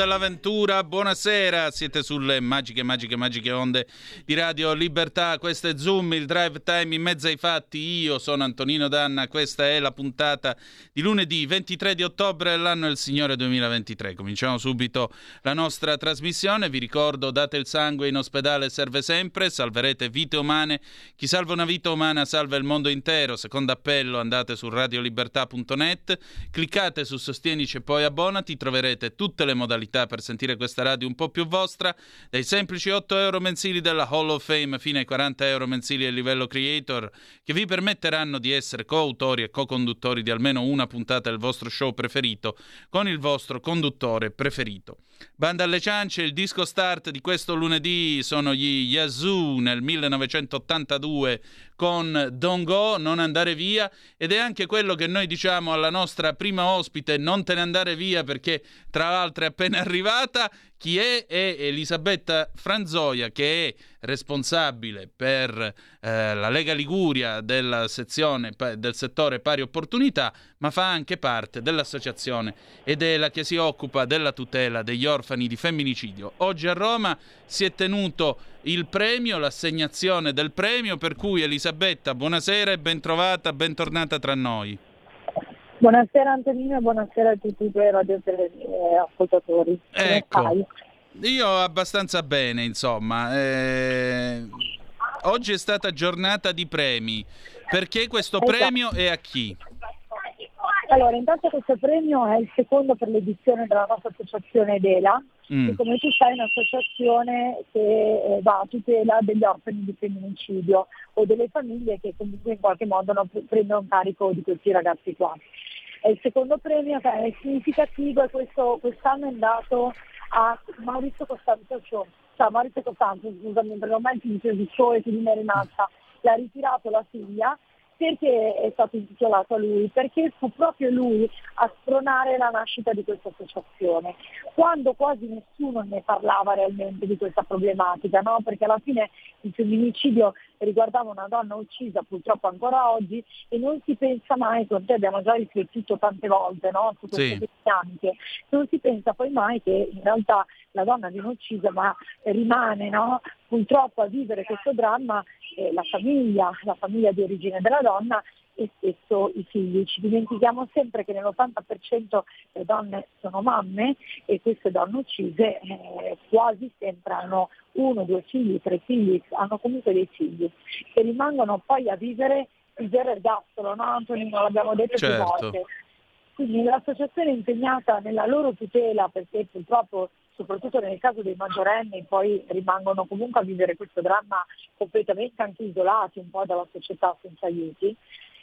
Amici miei, ma dell'avventura. Buonasera, siete sulle magiche, magiche, magiche onde di Radio Libertà. Questo è Zoom, il drive time in mezzo ai fatti. Io sono Antonino Danna, questa è la puntata di lunedì 23 di ottobre dell'anno del Signore 2023. Cominciamo subito la nostra trasmissione. Vi ricordo, date il sangue in ospedale, serve sempre, salverete vite umane. Chi salva una vita umana salva il mondo intero. Secondo appello, andate su radiolibertà.net, cliccate su Sostienici e poi abbonati, troverete tutte le modalità per sentire questa radio un po' più vostra, dai semplici 8 euro mensili della Hall of Fame fino ai 40 euro mensili a livello creator, che vi permetteranno di essere coautori e co-conduttori di almeno una puntata del vostro show preferito con il vostro conduttore preferito. Banda alle ciance, il disco start di questo lunedì sono gli Yazoo nel 1982 con Don't Go, non andare via, ed è anche quello che noi diciamo alla nostra prima ospite, non te ne andare via perché tra l'altro è appena arrivata, chi è? È Elisabetta Franzoia che è responsabile per eh, la Lega Liguria della sezione del settore pari opportunità, ma fa anche parte dell'associazione ed è la che si occupa della tutela degli orfani di femminicidio. Oggi a Roma si è tenuto il premio, l'assegnazione del premio, per cui Elisabetta, buonasera e bentrovata, bentornata tra noi. Buonasera Antonino e buonasera a tutti i tuoi radioascoltatori. Ecco, io abbastanza bene, insomma. Eh, oggi è stata giornata di premi. Perché questo esatto. premio e a chi? Allora, intanto questo premio è il secondo per l'edizione della nostra associazione Dela, mm. che come tu sai è un'associazione che eh, va a tutela degli orfani di femminicidio o delle famiglie che comunque in qualche modo non prendono carico di questi ragazzi qua. E il secondo premio che è significativo e questo, quest'anno è andato a Maurizio Costanzo Show, cioè Maurizio Costanzo, scusami, ormai il di show e quindi mi è rimasta, l'ha ritirato la figlia perché è stato intitolato a lui? Perché fu proprio lui a spronare la nascita di questa associazione, quando quasi nessuno ne parlava realmente di questa problematica, no? perché alla fine il femminicidio riguardava una donna uccisa purtroppo ancora oggi e non si pensa mai, con te abbiamo già riflettuto tante volte no? su queste sì. dinamiche, non si pensa poi mai che in realtà la donna viene uccisa ma rimane no? purtroppo a vivere questo dramma eh, la famiglia, la famiglia di origine della donna e spesso i figli. Ci dimentichiamo sempre che nell'80% le donne sono mamme e queste donne uccise eh, quasi sempre hanno uno, due figli, tre figli, hanno comunque dei figli che rimangono poi a vivere il vero ergastolo, no Antonino? L'abbiamo detto certo. più volte. Quindi l'associazione è impegnata nella loro tutela perché purtroppo soprattutto nel caso dei maggiorenni poi rimangono comunque a vivere questo dramma completamente anche isolati un po' dalla società senza aiuti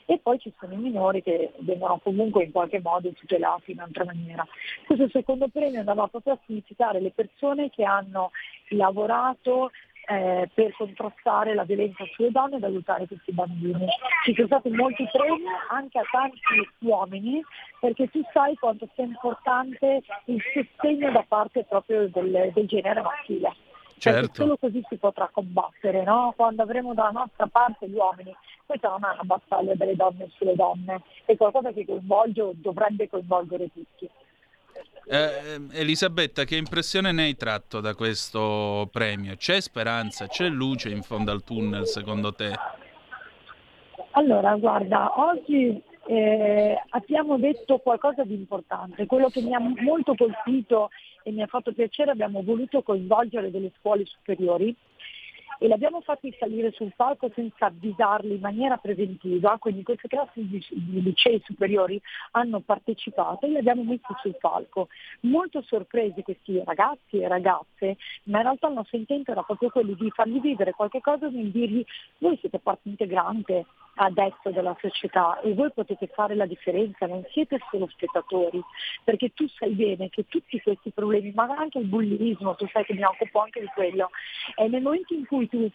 e poi ci sono i minori che vengono comunque in qualche modo tutelati in un'altra maniera. Questo secondo premio andava proprio a significare le persone che hanno lavorato eh, per contrastare la violenza sulle donne ed aiutare questi bambini. Ci sono stati molti premi anche a tanti uomini perché tu sai quanto sia importante il sostegno da parte proprio del, del genere maschile. Certo. solo così si potrà combattere, no? quando avremo dalla nostra parte gli uomini. Questa non è una battaglia delle donne sulle donne, è qualcosa che coinvolge o dovrebbe coinvolgere tutti. Eh, Elisabetta, che impressione ne hai tratto da questo premio? C'è speranza, c'è luce in fondo al tunnel secondo te? Allora, guarda, oggi eh, abbiamo detto qualcosa di importante. Quello che mi ha molto colpito e mi ha fatto piacere, abbiamo voluto coinvolgere delle scuole superiori e l'abbiamo fatti salire sul palco senza avvisarli in maniera preventiva, quindi queste classi di, di licei superiori hanno partecipato e li abbiamo messi sul palco. Molto sorpresi questi ragazzi e ragazze, ma in realtà il nostro intento era proprio quello di fargli vivere qualche cosa nel dirgli voi siete parte integrante adesso della società e voi potete fare la differenza, non siete solo spettatori, perché tu sai bene che tutti questi problemi, ma anche il bullismo, tu sai che mi occupo anche di quello, è nel momento in cui tu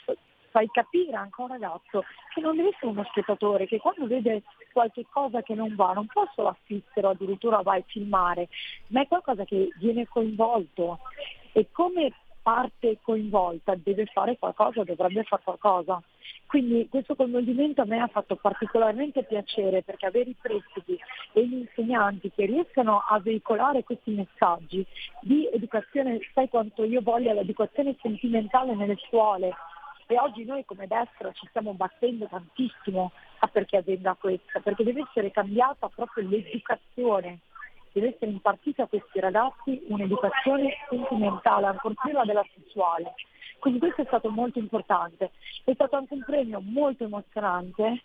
fai capire anche a un ragazzo che non deve essere uno spettatore, che quando vede qualche cosa che non va non può solo assistere o addirittura vai a filmare, ma è qualcosa che viene coinvolto. E come parte coinvolta deve fare qualcosa, dovrebbe fare qualcosa. Quindi questo coinvolgimento a me ha fatto particolarmente piacere perché avere i presidi e gli insegnanti che riescano a veicolare questi messaggi di educazione, sai quanto io voglia l'educazione sentimentale nelle scuole e oggi noi come destra ci stiamo battendo tantissimo perché avvenga questo, perché deve essere cambiata proprio l'educazione deve essere impartita a questi ragazzi un'educazione sentimentale, ancora prima della sessuale. Quindi questo è stato molto importante. È stato anche un premio molto emozionante.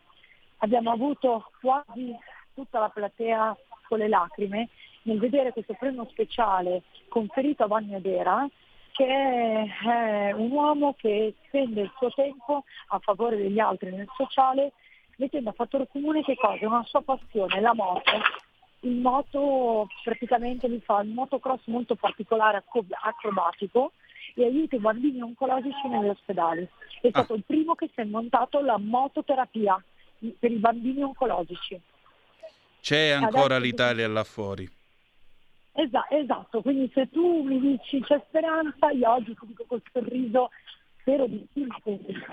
Abbiamo avuto quasi tutta la platea con le lacrime nel vedere questo premio speciale conferito a Vanni Adera, che è un uomo che spende il suo tempo a favore degli altri nel sociale, mettendo a fattore comune che cosa? Una sua passione, la moto, il moto praticamente mi fa un motocross molto particolare, acrobatico e aiuta i bambini oncologici negli ospedali. È ah. stato il primo che si è montato la mototerapia per i bambini oncologici. C'è ancora Adesso l'Italia là fuori. Esatto, esatto, quindi se tu mi dici c'è speranza, io oggi ti dico col sorriso, spero di sì,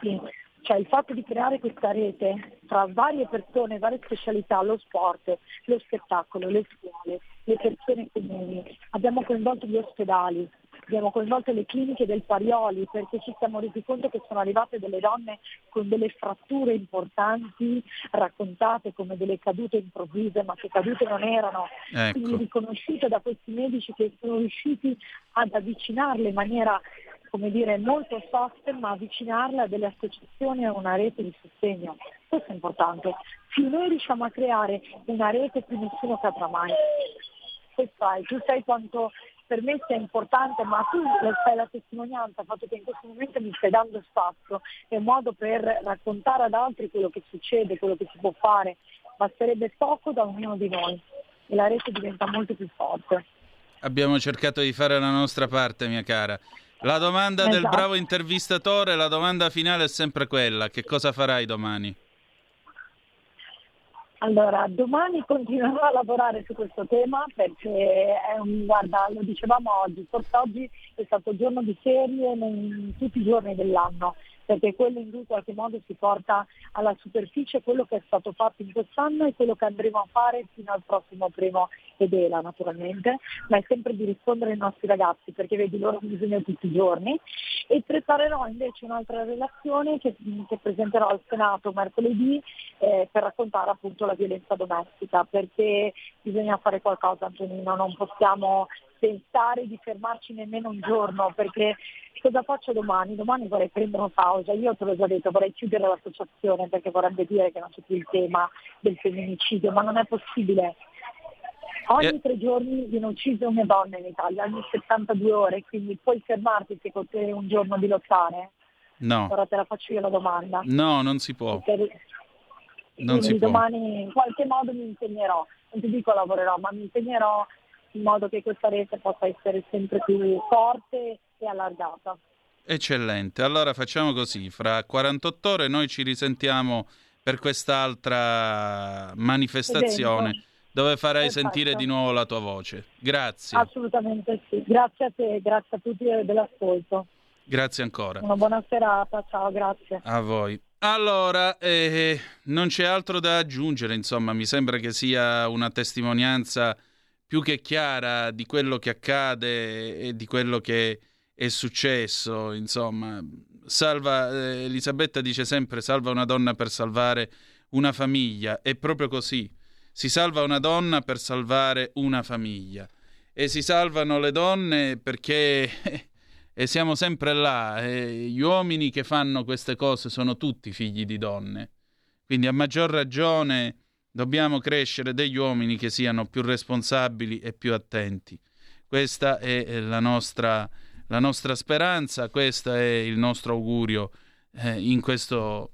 sì. Cioè il fatto di creare questa rete tra varie persone, varie specialità, lo sport, lo spettacolo, le scuole, le persone comuni, abbiamo coinvolto gli ospedali, abbiamo coinvolto le cliniche del Parioli perché ci siamo resi conto che sono arrivate delle donne con delle fratture importanti raccontate come delle cadute improvvise ma che cadute non erano, ecco. quindi riconosciute da questi medici che sono riusciti ad avvicinarle in maniera come dire, molto soft, ma avvicinarla a delle associazioni e a una rete di sostegno. Questo è importante. Più noi riusciamo a creare una rete, più nessuno cadrà mai. Questo è, tu sai quanto per me sia importante, ma tu sai la testimonianza, il fatto che in questo momento mi stai dando spazio, è un modo per raccontare ad altri quello che succede, quello che si può fare, basterebbe poco da ognuno di noi e la rete diventa molto più forte. Abbiamo cercato di fare la nostra parte, mia cara. La domanda esatto. del bravo intervistatore, la domanda finale è sempre quella, che cosa farai domani? Allora, domani continuerò a lavorare su questo tema perché un, guarda, lo dicevamo oggi, forse oggi è stato giorno di serie in tutti i giorni dell'anno perché quello in cui in qualche modo si porta alla superficie quello che è stato fatto in quest'anno e quello che andremo a fare fino al prossimo primo Edela naturalmente, ma è sempre di rispondere ai nostri ragazzi perché vedi loro hanno bisogno tutti i giorni. E preparerò invece un'altra relazione che, che presenterò al Senato mercoledì eh, per raccontare appunto la violenza domestica perché bisogna fare qualcosa Antonino, non possiamo pensare di fermarci nemmeno un giorno, perché cosa faccio domani? Domani vorrei prendere una pausa, io te l'ho già detto, vorrei chiudere l'associazione perché vorrebbe dire che non c'è più il tema del femminicidio, ma non è possibile. Ogni eh. tre giorni viene uccisa una donna in Italia, ogni 72 ore, quindi puoi fermarti se con te un giorno di lottare? No. Ora te la faccio io la domanda. No, non si può. Perché non si può. domani in qualche modo mi impegnerò, non ti dico lavorerò, ma mi impegnerò in modo che questa rete possa essere sempre più forte e allargata. Eccellente, allora facciamo così, fra 48 ore noi ci risentiamo per quest'altra manifestazione Evento. dove farai Perfetto. sentire di nuovo la tua voce. Grazie. Assolutamente sì, grazie a te, grazie a tutti dell'ascolto. Grazie ancora. Una buona serata, ciao, grazie. A voi. Allora, eh, non c'è altro da aggiungere, insomma, mi sembra che sia una testimonianza più che chiara di quello che accade e di quello che è successo, insomma. Salva, eh, Elisabetta dice sempre salva una donna per salvare una famiglia, è proprio così. Si salva una donna per salvare una famiglia e si salvano le donne perché e siamo sempre là. E gli uomini che fanno queste cose sono tutti figli di donne. Quindi a maggior ragione Dobbiamo crescere degli uomini che siano più responsabili e più attenti. Questa è la nostra, la nostra speranza, questo è il nostro augurio eh, in questo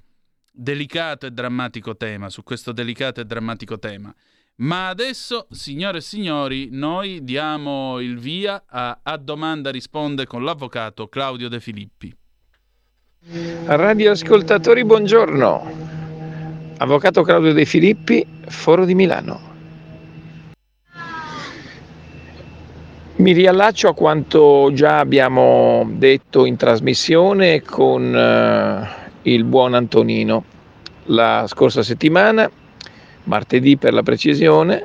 delicato e drammatico tema, su questo delicato e drammatico tema. Ma adesso, signore e signori, noi diamo il via a, a domanda risponde con l'avvocato Claudio De Filippi. Radioascoltatori, buongiorno. Avvocato Claudio De Filippi, Foro di Milano. Mi riallaccio a quanto già abbiamo detto in trasmissione con eh, il buon Antonino la scorsa settimana, martedì per la precisione,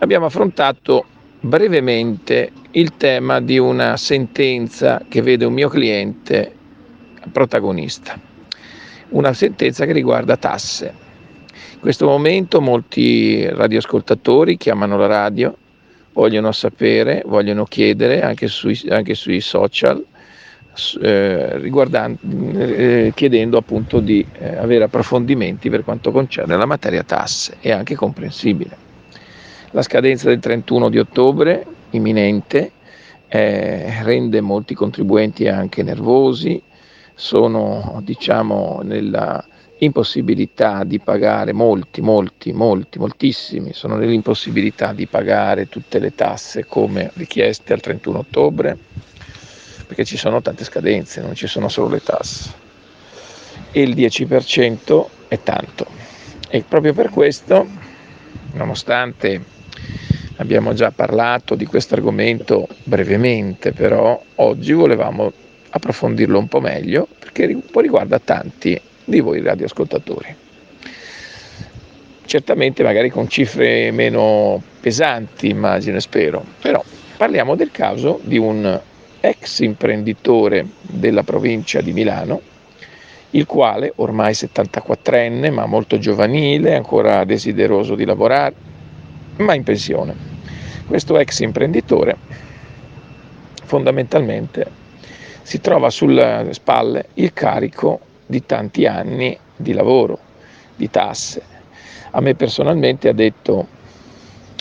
abbiamo affrontato brevemente il tema di una sentenza che vede un mio cliente protagonista, una sentenza che riguarda tasse. Questo momento molti radioascoltatori chiamano la radio, vogliono sapere, vogliono chiedere anche sui, anche sui social, eh, eh, chiedendo appunto di eh, avere approfondimenti per quanto concerne la materia tasse, è anche comprensibile. La scadenza del 31 di ottobre, imminente, eh, rende molti contribuenti anche nervosi, sono diciamo nella impossibilità di pagare, molti, molti, molti, moltissimi sono nell'impossibilità di pagare tutte le tasse come richieste al 31 ottobre, perché ci sono tante scadenze, non ci sono solo le tasse. E il 10% è tanto. E proprio per questo, nonostante abbiamo già parlato di questo argomento brevemente, però oggi volevamo approfondirlo un po' meglio, perché poi riguarda tanti di voi radioascoltatori. Certamente magari con cifre meno pesanti, immagino e spero, però parliamo del caso di un ex imprenditore della provincia di Milano, il quale ormai 74enne, ma molto giovanile, ancora desideroso di lavorare, ma in pensione. Questo ex imprenditore fondamentalmente si trova sulle spalle il carico di tanti anni di lavoro, di tasse. A me personalmente ha detto,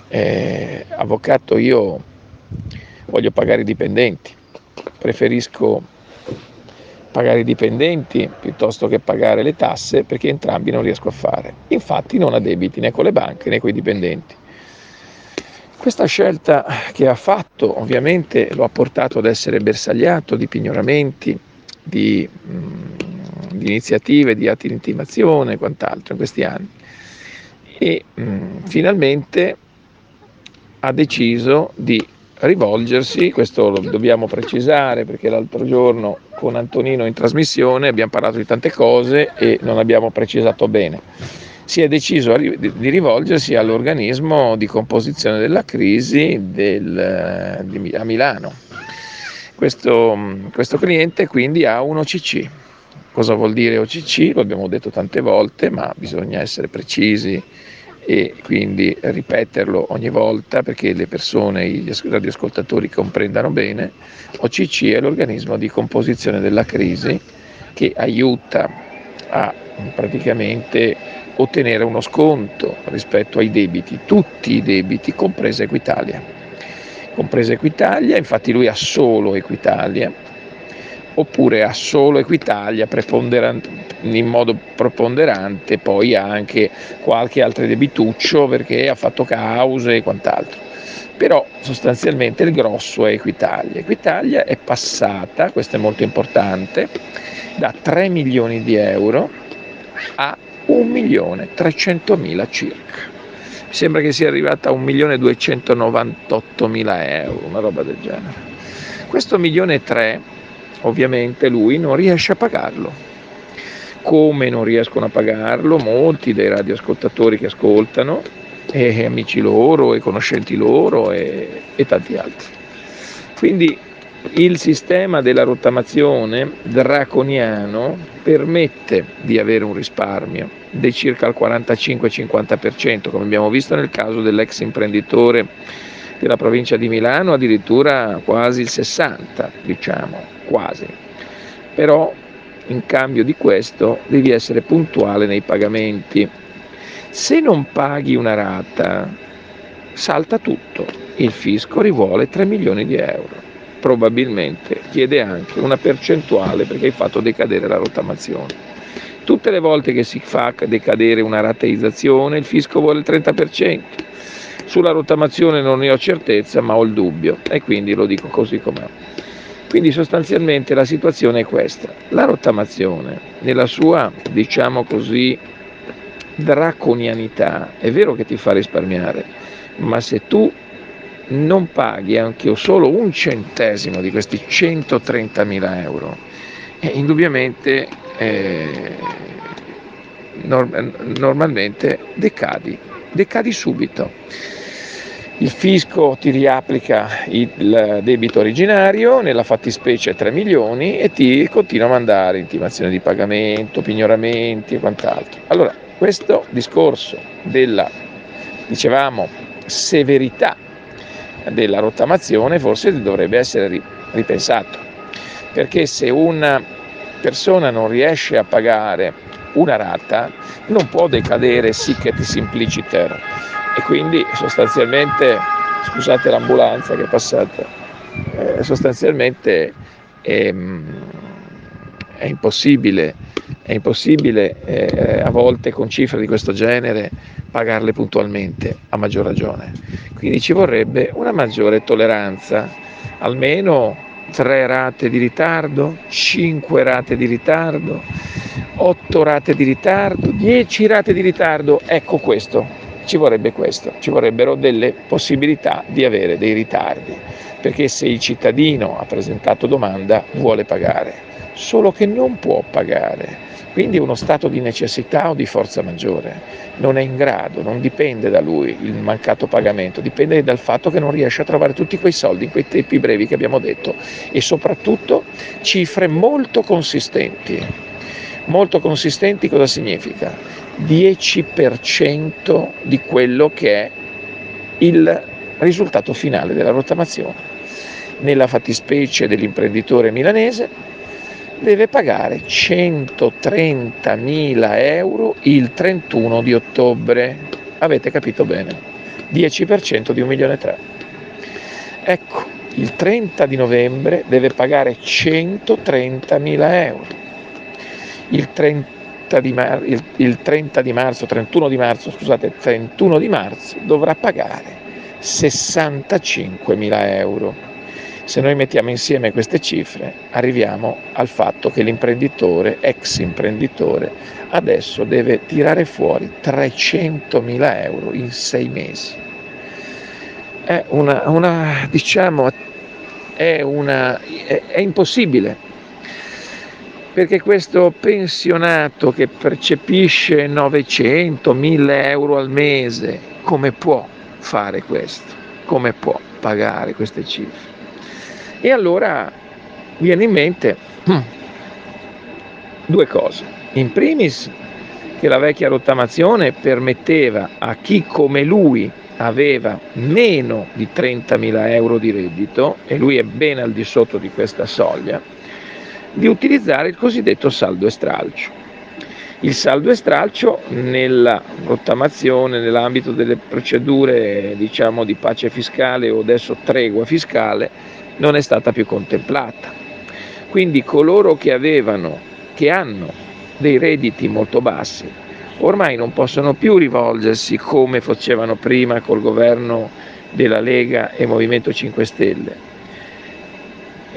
eh, avvocato, io voglio pagare i dipendenti, preferisco pagare i dipendenti piuttosto che pagare le tasse perché entrambi non riesco a fare. Infatti non ha debiti né con le banche né con i dipendenti. Questa scelta che ha fatto ovviamente lo ha portato ad essere bersagliato di pignoramenti, di mh, di iniziative, di atti di intimazione e quant'altro in questi anni. E mh, mm, finalmente ha deciso di rivolgersi, questo lo dobbiamo precisare perché l'altro giorno con Antonino in trasmissione abbiamo parlato di tante cose e non abbiamo precisato bene. Si è deciso di rivolgersi all'organismo di composizione della crisi del, di, a Milano. Questo, mm, questo cliente quindi ha un OCC, Cosa vuol dire OCC? Lo abbiamo detto tante volte, ma bisogna essere precisi e quindi ripeterlo ogni volta perché le persone, gli radioascoltatori comprendano bene, OCC è l'organismo di composizione della crisi che aiuta a praticamente ottenere uno sconto rispetto ai debiti, tutti i debiti, compresa Equitalia. Compresa Equitalia, infatti lui ha solo Equitalia, oppure ha solo Equitalia in modo preponderante, poi ha anche qualche altro debituccio perché ha fatto cause e quant'altro. Però sostanzialmente il grosso è Equitalia. Equitalia è passata, questo è molto importante, da 3 milioni di euro a 1 milione 300 mila circa. Mi sembra che sia arrivata a 1 milione 298 mila euro, una roba del genere. Questo milione e 3 ovviamente lui non riesce a pagarlo. Come non riescono a pagarlo molti dei radioascoltatori che ascoltano, e amici loro, e conoscenti loro, e, e tanti altri. Quindi il sistema della rottamazione draconiano permette di avere un risparmio di circa il 45-50%, come abbiamo visto nel caso dell'ex imprenditore della provincia di Milano, addirittura quasi il 60%, diciamo, quasi. Però in cambio di questo devi essere puntuale nei pagamenti. Se non paghi una rata, salta tutto. Il fisco rivuole 3 milioni di euro. Probabilmente chiede anche una percentuale perché hai fatto decadere la rottamazione. Tutte le volte che si fa decadere una rateizzazione, il fisco vuole il 30%. Sulla rottamazione non ne ho certezza, ma ho il dubbio e quindi lo dico così com'è. Quindi sostanzialmente la situazione è questa. La rottamazione, nella sua, diciamo così, draconianità, è vero che ti fa risparmiare, ma se tu non paghi anche solo un centesimo di questi 130.000 euro, eh, indubbiamente eh, norm- normalmente decadi, decadi subito il fisco ti riapplica il debito originario, nella fattispecie 3 milioni, e ti continua a mandare intimazioni di pagamento, pignoramenti e quant'altro. Allora, questo discorso della, dicevamo, severità della rottamazione forse dovrebbe essere ripensato, perché se una persona non riesce a pagare una rata, non può decadere sic simpliciter e quindi sostanzialmente, scusate l'ambulanza che è passata, eh, sostanzialmente è, è, impossibile, è impossibile eh, a volte con cifre di questo genere pagarle puntualmente, a maggior ragione. Quindi ci vorrebbe una maggiore tolleranza, almeno tre rate di ritardo, cinque rate di ritardo, otto rate di ritardo, dieci rate di ritardo, ecco questo ci vorrebbe questo, ci vorrebbero delle possibilità di avere dei ritardi, perché se il cittadino ha presentato domanda vuole pagare, solo che non può pagare, quindi è uno stato di necessità o di forza maggiore, non è in grado, non dipende da lui il mancato pagamento, dipende dal fatto che non riesce a trovare tutti quei soldi in quei tempi brevi che abbiamo detto e soprattutto cifre molto consistenti. Molto consistenti cosa significa? 10% di quello che è il risultato finale della rottamazione. Nella fattispecie dell'imprenditore milanese deve pagare 130.000 euro il 31 di ottobre. Avete capito bene? 10% di 1 milione e 3. Ecco, il 30 di novembre deve pagare 130.000 euro. Il 30 di mar- il, il 30 di marzo, 31 di marzo, scusate, 31 di marzo dovrà pagare 65 mila euro. Se noi mettiamo insieme queste cifre arriviamo al fatto che l'imprenditore, ex imprenditore, adesso deve tirare fuori 300 mila euro in sei mesi. È una, una diciamo, è, una, è, è impossibile perché questo pensionato che percepisce 900, 1000 euro al mese, come può fare questo? Come può pagare queste cifre? E allora viene in mente hmm, due cose. In primis che la vecchia rottamazione permetteva a chi come lui aveva meno di 30.000 euro di reddito, e lui è ben al di sotto di questa soglia, di utilizzare il cosiddetto saldo e stralcio. Il saldo e stralcio nella rottamazione, nell'ambito delle procedure diciamo, di pace fiscale o adesso tregua fiscale, non è stata più contemplata. Quindi coloro che avevano, che hanno dei redditi molto bassi, ormai non possono più rivolgersi come facevano prima col governo della Lega e Movimento 5 Stelle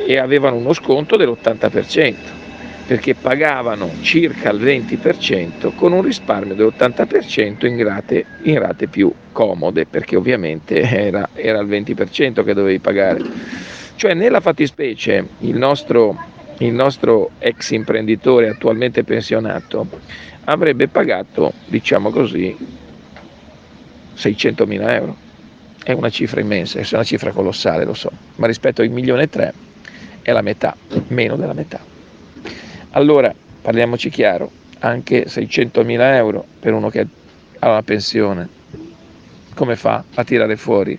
e avevano uno sconto dell'80% perché pagavano circa il 20% con un risparmio dell'80% in rate, in rate più comode perché ovviamente era, era il 20% che dovevi pagare. Cioè nella fattispecie il nostro, il nostro ex imprenditore attualmente pensionato avrebbe pagato, diciamo così, 600 mila euro. È una cifra immensa, è una cifra colossale, lo so, ma rispetto ai milioni e tre è la metà, meno della metà. Allora, parliamoci chiaro, anche 600 mila euro per uno che ha una pensione, come fa a tirare fuori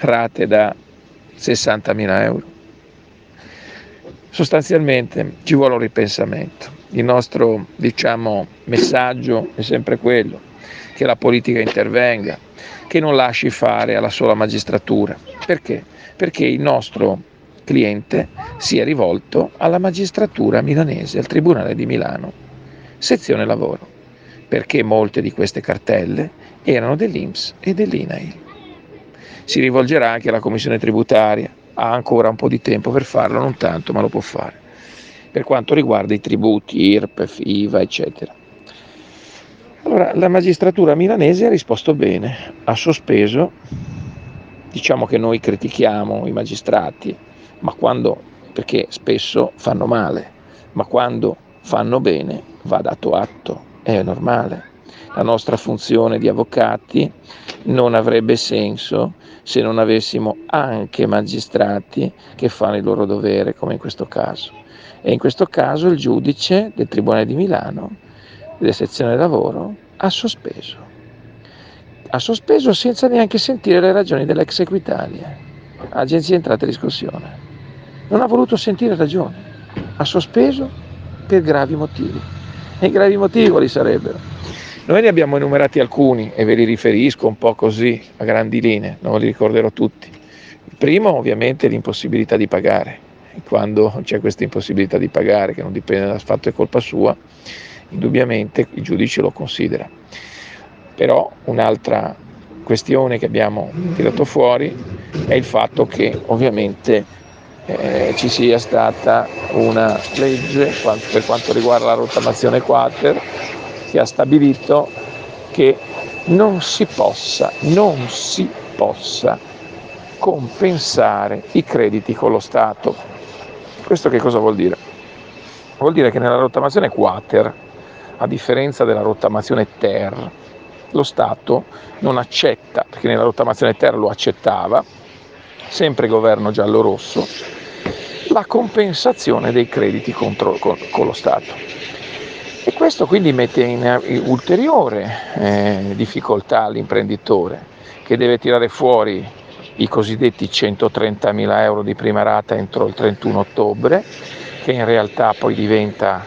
rate da 60 mila euro? Sostanzialmente ci vuole un ripensamento il nostro diciamo, messaggio è sempre quello, che la politica intervenga, che non lasci fare alla sola magistratura. Perché? Perché il nostro cliente si è rivolto alla magistratura milanese, al Tribunale di Milano, sezione lavoro, perché molte di queste cartelle erano dell'Inps e dell'INAIL. Si rivolgerà anche alla Commissione tributaria, ha ancora un po' di tempo per farlo, non tanto, ma lo può fare per quanto riguarda i tributi, IRPEF, IVA, eccetera. Allora, la magistratura milanese ha risposto bene, ha sospeso, diciamo che noi critichiamo i magistrati, ma quando, perché spesso fanno male, ma quando fanno bene va dato atto, è normale. La nostra funzione di avvocati non avrebbe senso se non avessimo anche magistrati che fanno il loro dovere, come in questo caso e in questo caso il giudice del Tribunale di Milano, della sezione lavoro, ha sospeso. Ha sospeso senza neanche sentire le ragioni dell'ex Equitalia, agenzia entrata e riscossione. Non ha voluto sentire ragioni, ha sospeso per gravi motivi. E i gravi motivi quali sarebbero? Noi ne abbiamo enumerati alcuni e ve li riferisco un po' così a grandi linee, non li ricorderò tutti. Il primo ovviamente è l'impossibilità di pagare quando c'è questa impossibilità di pagare che non dipende dal fatto è colpa sua, indubbiamente il giudice lo considera. Però un'altra questione che abbiamo tirato fuori è il fatto che ovviamente eh, ci sia stata una legge per quanto riguarda la rottamazione quater che ha stabilito che non si possa, non si possa compensare i crediti con lo Stato questo che cosa vuol dire? Vuol dire che nella rottamazione quater, a differenza della rottamazione ter, lo Stato non accetta, perché nella rottamazione ter lo accettava, sempre governo giallo-rosso, la compensazione dei crediti contro, con, con, lo Stato. E questo quindi mette in ulteriore eh, difficoltà l'imprenditore che deve tirare fuori i cosiddetti 130.000 euro di prima rata entro il 31 ottobre, che in realtà poi diventa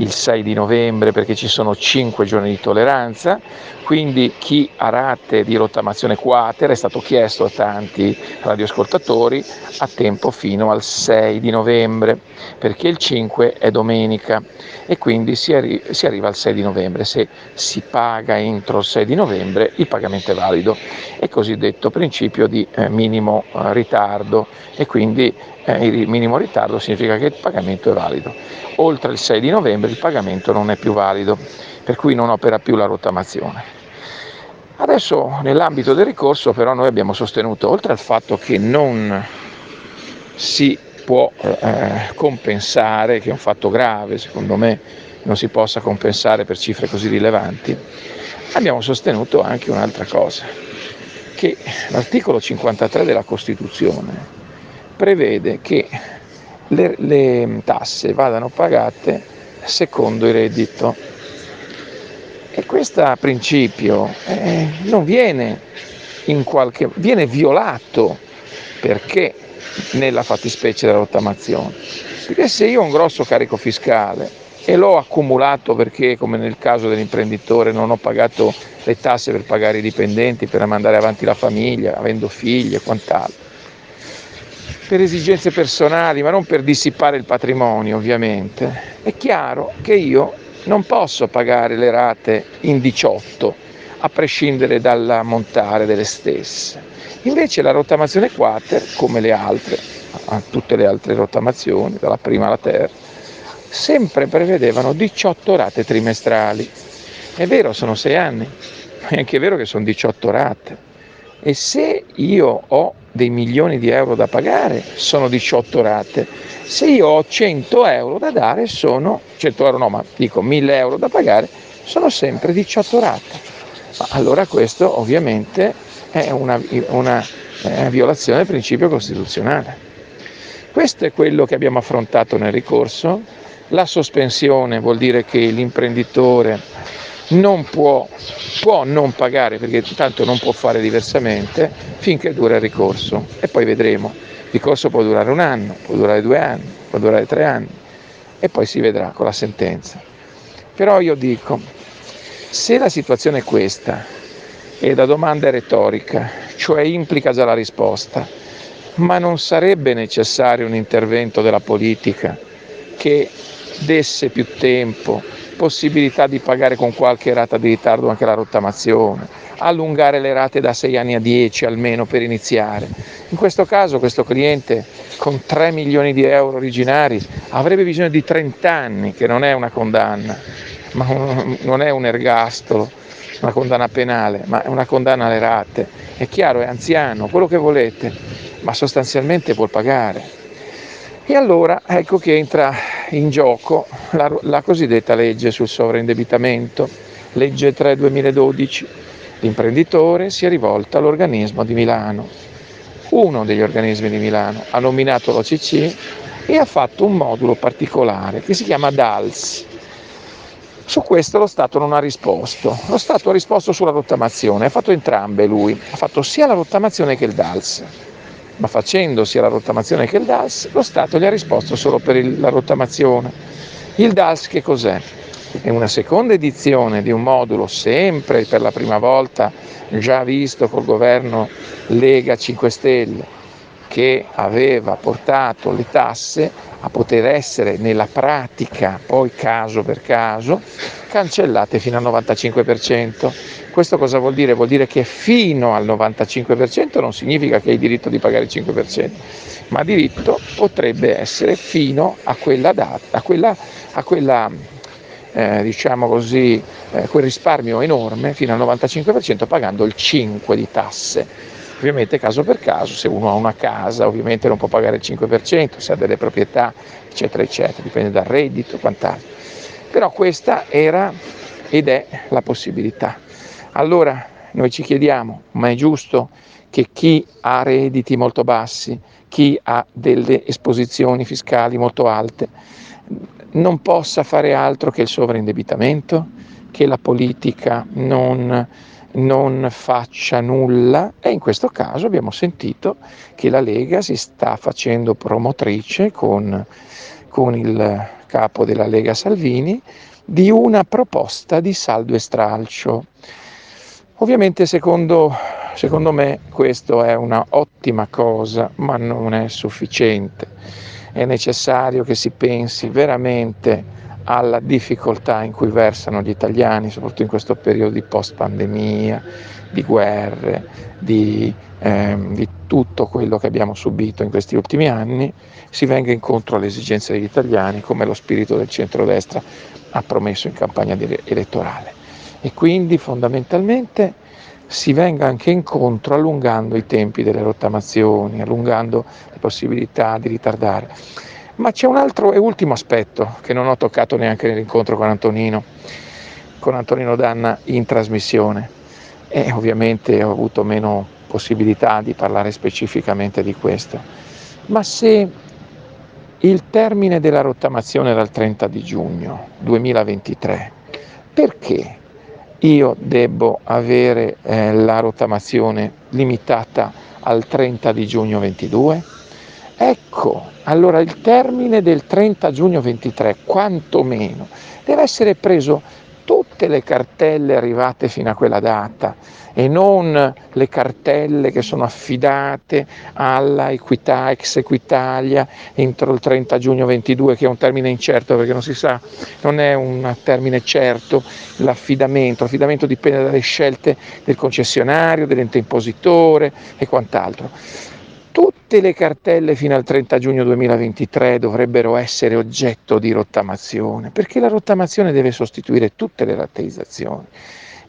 il 6 di novembre perché ci sono 5 giorni di tolleranza, quindi chi ha rate di rottamazione quater è stato chiesto a tanti radioascoltatori a tempo fino al 6 di novembre, perché il 5 è domenica. E quindi si, arri- si arriva al 6 di novembre. Se si paga entro il 6 di novembre il pagamento è valido, è cosiddetto principio di eh, minimo eh, ritardo. E quindi eh, il minimo ritardo significa che il pagamento è valido. Oltre il 6 di novembre il pagamento non è più valido, per cui non opera più la rottamazione. Adesso nell'ambito del ricorso però noi abbiamo sostenuto, oltre al fatto che non si può eh, compensare, che è un fatto grave, secondo me non si possa compensare per cifre così rilevanti, abbiamo sostenuto anche un'altra cosa, che l'articolo 53 della Costituzione prevede che le, le tasse vadano pagate secondo il reddito E questo principio eh, non viene in qualche viene violato perché nella fattispecie della rottamazione. Perché se io ho un grosso carico fiscale e l'ho accumulato perché, come nel caso dell'imprenditore, non ho pagato le tasse per pagare i dipendenti, per mandare avanti la famiglia, avendo figli e quant'altro, per esigenze personali, ma non per dissipare il patrimonio ovviamente, è chiaro che io non posso pagare le rate in 18 a prescindere dall'ammontare delle stesse. Invece la rottamazione quater, come le altre, tutte le altre rottamazioni, dalla prima alla terza, sempre prevedevano 18 rate trimestrali. È vero, sono 6 anni, ma è anche vero che sono 18 rate. E se io ho dei milioni di euro da pagare, sono 18 rate. Se io ho 100 euro da dare, sono 100 euro no, ma dico 1000 euro da pagare, sono sempre 18 rate. Allora questo ovviamente è una, una, una violazione del principio costituzionale. Questo è quello che abbiamo affrontato nel ricorso. La sospensione vuol dire che l'imprenditore non può, può non pagare perché tanto non può fare diversamente finché dura il ricorso e poi vedremo. Il ricorso può durare un anno, può durare due anni, può durare tre anni e poi si vedrà con la sentenza. Però io dico, se la situazione è questa e la domanda è retorica, cioè implica già la risposta, ma non sarebbe necessario un intervento della politica che desse più tempo, possibilità di pagare con qualche rata di ritardo anche la rottamazione, allungare le rate da 6 anni a 10 almeno per iniziare. In questo caso questo cliente con 3 milioni di euro originari avrebbe bisogno di 30 anni, che non è una condanna, ma non è un ergastolo, una condanna penale, ma è una condanna alle rate. È chiaro, è anziano, quello che volete, ma sostanzialmente può pagare. E allora ecco che entra in gioco la, la cosiddetta legge sul sovraindebitamento, legge 3 2012. L'imprenditore si è rivolto all'organismo di Milano, uno degli organismi di Milano, ha nominato l'OCC e ha fatto un modulo particolare che si chiama DALS. Su questo lo Stato non ha risposto. Lo Stato ha risposto sulla rottamazione, ha fatto entrambe lui, ha fatto sia la rottamazione che il DALS ma facendo sia la rottamazione che il DAS, lo Stato gli ha risposto solo per il, la rottamazione. Il DAS che cos'è? È una seconda edizione di un modulo sempre per la prima volta già visto col governo Lega 5 Stelle che aveva portato le tasse a poter essere nella pratica, poi caso per caso, cancellate fino al 95%. Questo cosa vuol dire? Vuol dire che fino al 95% non significa che hai diritto di pagare il 5%, ma diritto potrebbe essere fino a quella data, a quella, a quella eh, diciamo così, eh, quel risparmio enorme fino al 95% pagando il 5% di tasse. Ovviamente caso per caso, se uno ha una casa ovviamente non può pagare il 5%, se ha delle proprietà eccetera eccetera, dipende dal reddito e quant'altro. Però questa era ed è la possibilità. Allora noi ci chiediamo, ma è giusto che chi ha redditi molto bassi, chi ha delle esposizioni fiscali molto alte, non possa fare altro che il sovraindebitamento, che la politica non, non faccia nulla e in questo caso abbiamo sentito che la Lega si sta facendo promotrice con, con il capo della Lega Salvini di una proposta di saldo e stralcio. Ovviamente secondo, secondo me questo è una ottima cosa, ma non è sufficiente. È necessario che si pensi veramente alla difficoltà in cui versano gli italiani, soprattutto in questo periodo di post pandemia, di guerre, di, ehm, di tutto quello che abbiamo subito in questi ultimi anni, si venga incontro alle esigenze degli italiani come lo spirito del centrodestra ha promesso in campagna elettorale e quindi fondamentalmente si venga anche incontro allungando i tempi delle rottamazioni, allungando le possibilità di ritardare. Ma c'è un altro e ultimo aspetto che non ho toccato neanche nell'incontro con Antonino, con Antonino Danna in trasmissione e ovviamente ho avuto meno possibilità di parlare specificamente di questo. Ma se il termine della rottamazione era il 30 di giugno 2023, perché io devo avere eh, la rottamazione limitata al 30 di giugno 22? Ecco, allora il termine del 30 giugno 23, quantomeno, deve essere preso tutte le cartelle arrivate fino a quella data e non le cartelle che sono affidate alla equità, ex Equitalia entro il 30 giugno 22 che è un termine incerto perché non si sa, non è un termine certo l'affidamento, l'affidamento dipende dalle scelte del concessionario, dell'ente impositore e quant'altro. Tutte le cartelle fino al 30 giugno 2023 dovrebbero essere oggetto di rottamazione, perché la rottamazione deve sostituire tutte le rateizzazioni.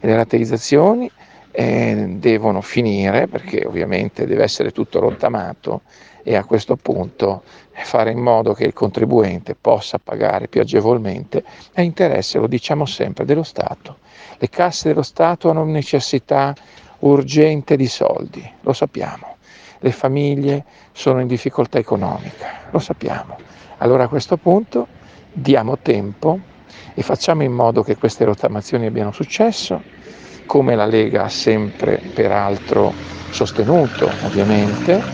E le rateizzazioni eh, devono finire, perché ovviamente deve essere tutto rottamato, e a questo punto fare in modo che il contribuente possa pagare più agevolmente è interesse, lo diciamo sempre, dello Stato. Le casse dello Stato hanno necessità urgente di soldi, lo sappiamo le famiglie sono in difficoltà economica, lo sappiamo. Allora a questo punto diamo tempo e facciamo in modo che queste rottamazioni abbiano successo, come la Lega ha sempre peraltro sostenuto ovviamente,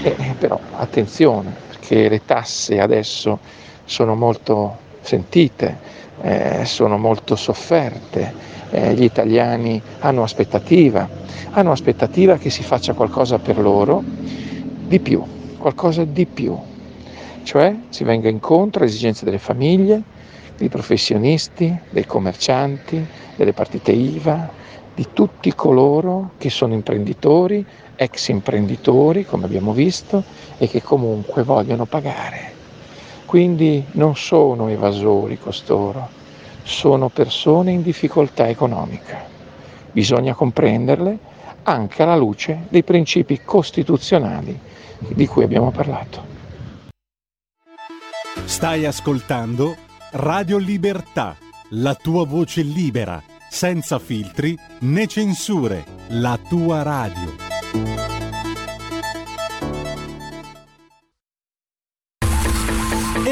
e, però attenzione perché le tasse adesso sono molto sentite, eh, sono molto sofferte, eh, gli italiani hanno aspettativa, hanno aspettativa che si faccia qualcosa per loro di più, qualcosa di più, cioè si venga incontro alle esigenze delle famiglie, dei professionisti, dei commercianti, delle partite IVA, di tutti coloro che sono imprenditori, ex imprenditori, come abbiamo visto, e che comunque vogliono pagare. Quindi non sono evasori costoro, sono persone in difficoltà economica. Bisogna comprenderle anche alla luce dei principi costituzionali di cui abbiamo parlato. Stai ascoltando Radio Libertà, la tua voce libera, senza filtri né censure, la tua radio.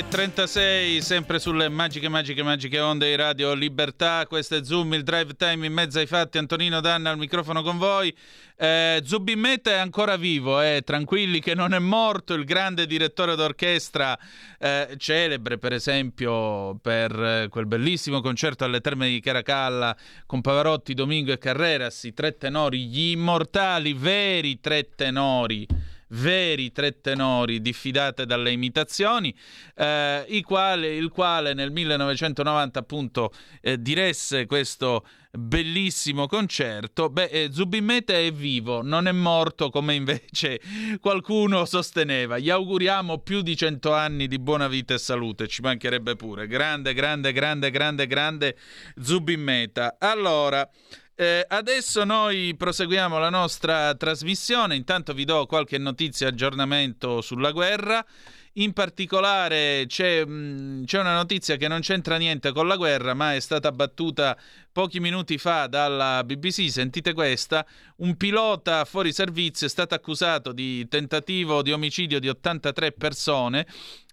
18 e 36, sempre sulle magiche, magiche, magiche onde di Radio Libertà. Questo è Zoom, il drive time in mezzo ai fatti. Antonino Danna al microfono con voi. Eh, Zubimeta è ancora vivo, eh, tranquilli che non è morto. Il grande direttore d'orchestra, eh, celebre per esempio per eh, quel bellissimo concerto alle Terme di Caracalla con Pavarotti, Domingo e Carreras, i tre tenori, gli immortali, veri tre tenori veri tre tenori diffidate dalle imitazioni, eh, i quali, il quale nel 1990 appunto eh, diresse questo bellissimo concerto. Beh, eh, Zubimete è vivo, non è morto come invece qualcuno sosteneva. Gli auguriamo più di cento anni di buona vita e salute, ci mancherebbe pure. Grande, grande, grande, grande, grande Zubimeta. Allora, eh, adesso noi proseguiamo la nostra trasmissione, intanto vi do qualche notizia aggiornamento sulla guerra. In particolare c'è, mh, c'è, una notizia che non c'entra niente con la guerra, ma è stata battuta pochi minuti fa dalla BBC. Sentite questa: un pilota fuori servizio è stato accusato di tentativo di omicidio di 83 persone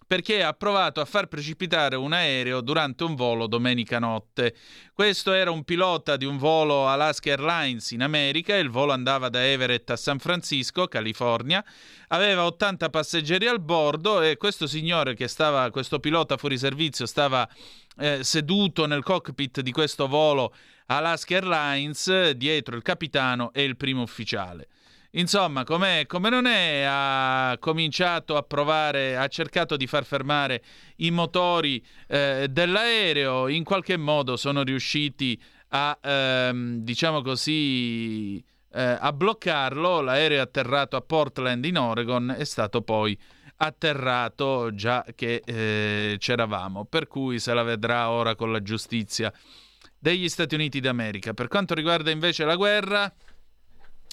perché ha provato a far precipitare un aereo durante un volo domenica notte. Questo era un pilota di un volo Alaska Airlines in America, il volo andava da Everett a San Francisco, California, aveva 80 passeggeri al bordo e questo signore che stava, questo pilota fuori servizio stava eh, seduto nel cockpit di questo volo Alaska Airlines dietro il capitano e il primo ufficiale. Insomma, come non è, ha cominciato a provare, ha cercato di far fermare i motori eh, dell'aereo, in qualche modo sono riusciti a, ehm, diciamo così, eh, a bloccarlo. L'aereo è atterrato a Portland in Oregon, è stato poi atterrato già che eh, c'eravamo, per cui se la vedrà ora con la giustizia degli Stati Uniti d'America. Per quanto riguarda invece la guerra,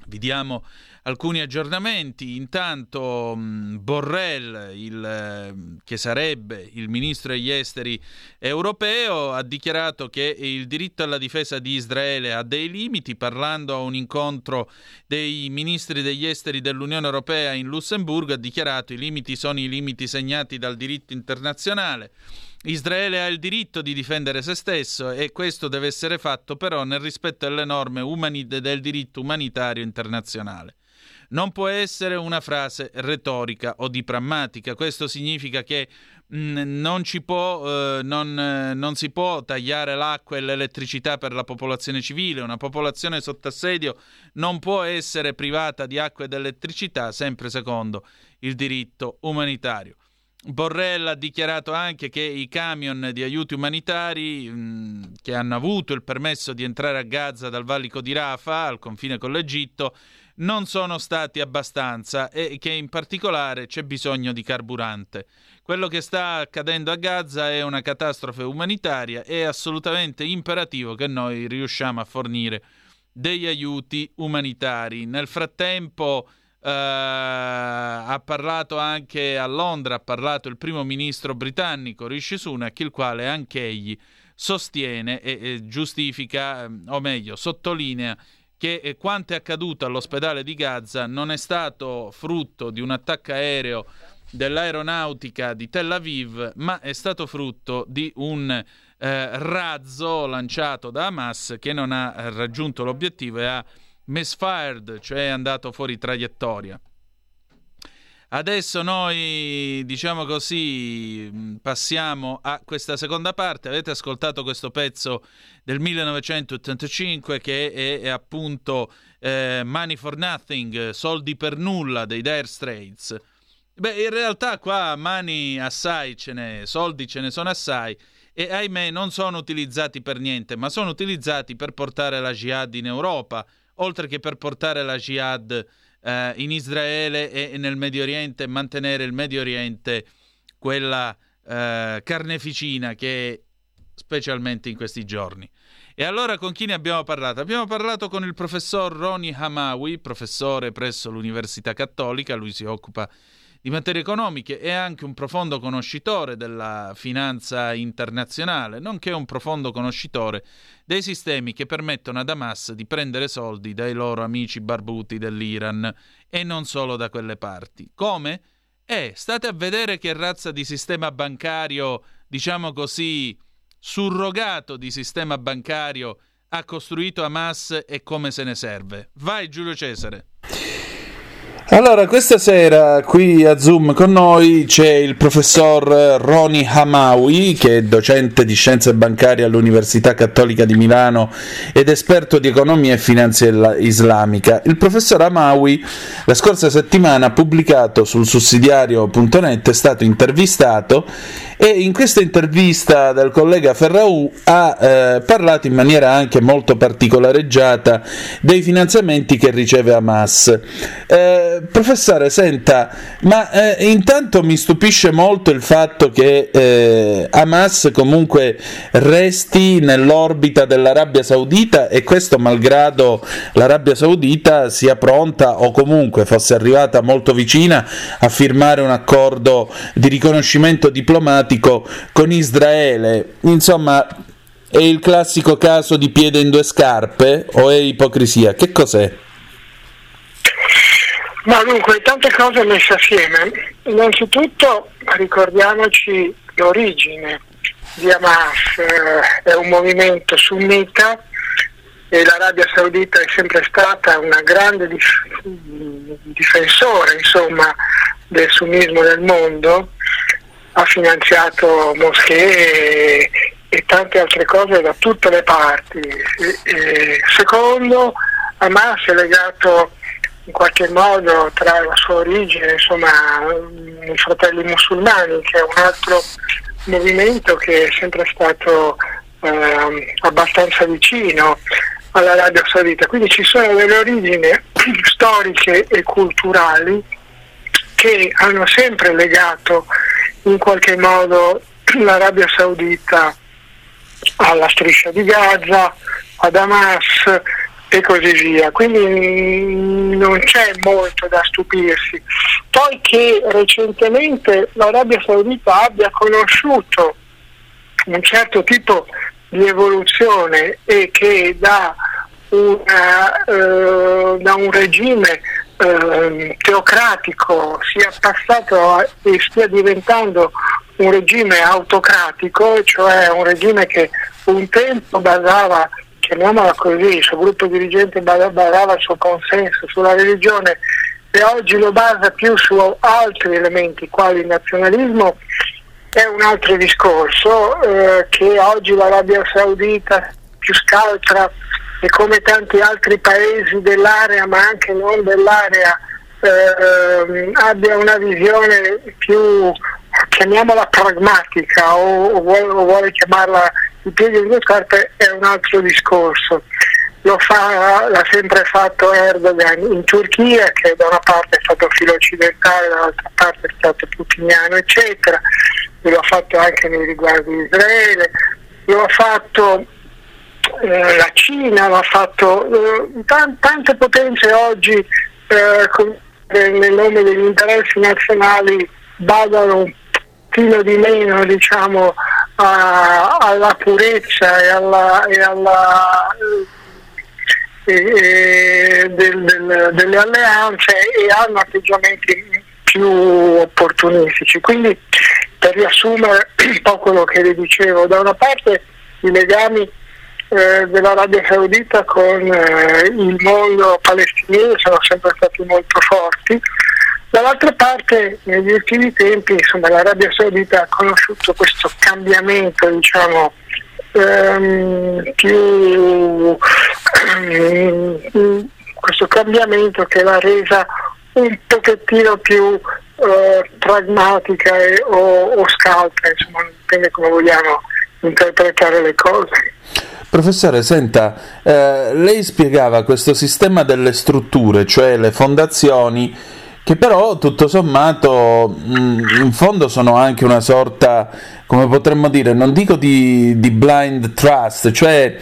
vi diamo alcuni aggiornamenti. Intanto mh, Borrell, il, eh, che sarebbe il ministro degli esteri europeo, ha dichiarato che il diritto alla difesa di Israele ha dei limiti, parlando a un incontro dei ministri degli esteri dell'Unione Europea in Lussemburgo, ha dichiarato i limiti sono i limiti segnati dal diritto internazionale. Israele ha il diritto di difendere se stesso e questo deve essere fatto però nel rispetto delle norme umani- del diritto umanitario internazionale. Non può essere una frase retorica o di prammatica, questo significa che mh, non, ci può, eh, non, eh, non si può tagliare l'acqua e l'elettricità per la popolazione civile, una popolazione sotto assedio non può essere privata di acqua ed elettricità sempre secondo il diritto umanitario. Borrell ha dichiarato anche che i camion di aiuti umanitari mh, che hanno avuto il permesso di entrare a Gaza dal valico di Rafah, al confine con l'Egitto, non sono stati abbastanza e che in particolare c'è bisogno di carburante. Quello che sta accadendo a Gaza è una catastrofe umanitaria e è assolutamente imperativo che noi riusciamo a fornire degli aiuti umanitari. Nel frattempo Uh, ha parlato anche a Londra, ha parlato il primo ministro britannico Rishi Sunak, il quale anch'egli sostiene e, e giustifica, o meglio, sottolinea che eh, quanto è accaduto all'ospedale di Gaza non è stato frutto di un attacco aereo dell'aeronautica di Tel Aviv, ma è stato frutto di un eh, razzo lanciato da Hamas che non ha raggiunto l'obiettivo e ha misfired, cioè è andato fuori traiettoria. Adesso noi, diciamo così, mm, passiamo a questa seconda parte. Avete ascoltato questo pezzo del 1985 che è, è appunto eh, Money for Nothing, soldi per nulla dei Dire Straits. Beh, in realtà qua mani assai ce n'è, soldi ce ne sono assai e ahimè non sono utilizzati per niente, ma sono utilizzati per portare la jihad in Europa, oltre che per portare la jihad eh, in Israele e nel Medio Oriente, mantenere il Medio Oriente quella eh, carneficina che è specialmente in questi giorni. E allora con chi ne abbiamo parlato? Abbiamo parlato con il professor Roni Hamawi, professore presso l'Università Cattolica, lui si occupa di materie economiche è anche un profondo conoscitore della finanza internazionale, nonché un profondo conoscitore dei sistemi che permettono ad Hamas di prendere soldi dai loro amici barbuti dell'Iran e non solo da quelle parti. Come? Eh, state a vedere che razza di sistema bancario, diciamo così, surrogato di sistema bancario ha costruito Hamas e come se ne serve. Vai Giulio Cesare. Allora, questa sera qui a Zoom con noi c'è il professor Roni Hamawi, che è docente di scienze bancarie all'Università Cattolica di Milano ed esperto di economia e finanza islamica. Il professor Hamawi la scorsa settimana ha pubblicato sul sussidiario.net, è stato intervistato e in questa intervista del collega Ferraù ha eh, parlato in maniera anche molto particolareggiata dei finanziamenti che riceve Hamas. Eh, professore, senta, ma eh, intanto mi stupisce molto il fatto che eh, Hamas comunque resti nell'orbita dell'Arabia Saudita e questo malgrado l'Arabia Saudita sia pronta o comunque fosse arrivata molto vicina a firmare un accordo di riconoscimento diplomatico con Israele. Insomma, è il classico caso di piede in due scarpe o è ipocrisia? Che cos'è? Ma dunque, tante cose messe assieme. Innanzitutto ricordiamoci l'origine di Hamas, eh, è un movimento sunnita e l'Arabia Saudita è sempre stata una grande dif- difensore insomma, del sunnismo nel mondo ha finanziato moschee e, tante altre cose da tutte le parti. E, e, secondo, Hamas è legato in qualche modo tra la sua origine, insomma, i fratelli musulmani, che è un altro movimento che è sempre stato eh, abbastanza vicino all'Arabia Saudita. Quindi ci sono delle origini storiche e culturali che hanno sempre legato in qualche modo l'Arabia Saudita alla striscia di Gaza, ad Hamas e così via. Quindi mm, non c'è molto da stupirsi. Poi che recentemente l'Arabia Saudita abbia conosciuto un certo tipo di evoluzione e che da, una, eh, da un regime eh, teocratico sia passato a, e stia diventando un regime autocratico, cioè un regime che un tempo basava, chiamiamola così, il suo gruppo dirigente basava il suo consenso sulla religione e oggi lo basa più su altri elementi quali il nazionalismo, è un altro discorso eh, che oggi l'Arabia Saudita più scaltra e come tanti altri paesi dell'area, ma anche non dell'area, eh, abbia una visione più, chiamiamola pragmatica o, o, vuole, o vuole, chiamarla il piede in due scarpe, è un altro discorso. Lo fa, l'ha sempre fatto Erdogan in Turchia, che da una parte è stato filo occidentale, dall'altra parte è stato putiniano, eccetera. Lo ha fatto anche nei riguardi di Israele, lo ha fatto eh, la Cina l'ha fatto, eh, t- tante potenze oggi eh, nel nome degli interessi nazionali badano un pochino di meno diciamo, a, alla purezza e alla, e alla e, del, del, delle alleanze e hanno atteggiamenti più opportunistici. Quindi per riassumere un po' quello che vi dicevo, da una parte i legami eh, dell'Arabia Saudita con eh, il mondo palestinese sono sempre stati molto forti, Dall'altra parte negli ultimi tempi insomma, l'Arabia Saudita ha conosciuto questo cambiamento diciamo, ehm, più, ehm, questo cambiamento che l'ha resa un pochettino più eh, pragmatica e, o, o scaltra, insomma, dipende come vogliamo interpretare le cose. Professore, senta, eh, lei spiegava questo sistema delle strutture, cioè le fondazioni, che però tutto sommato mh, in fondo sono anche una sorta, come potremmo dire, non dico di, di blind trust, cioè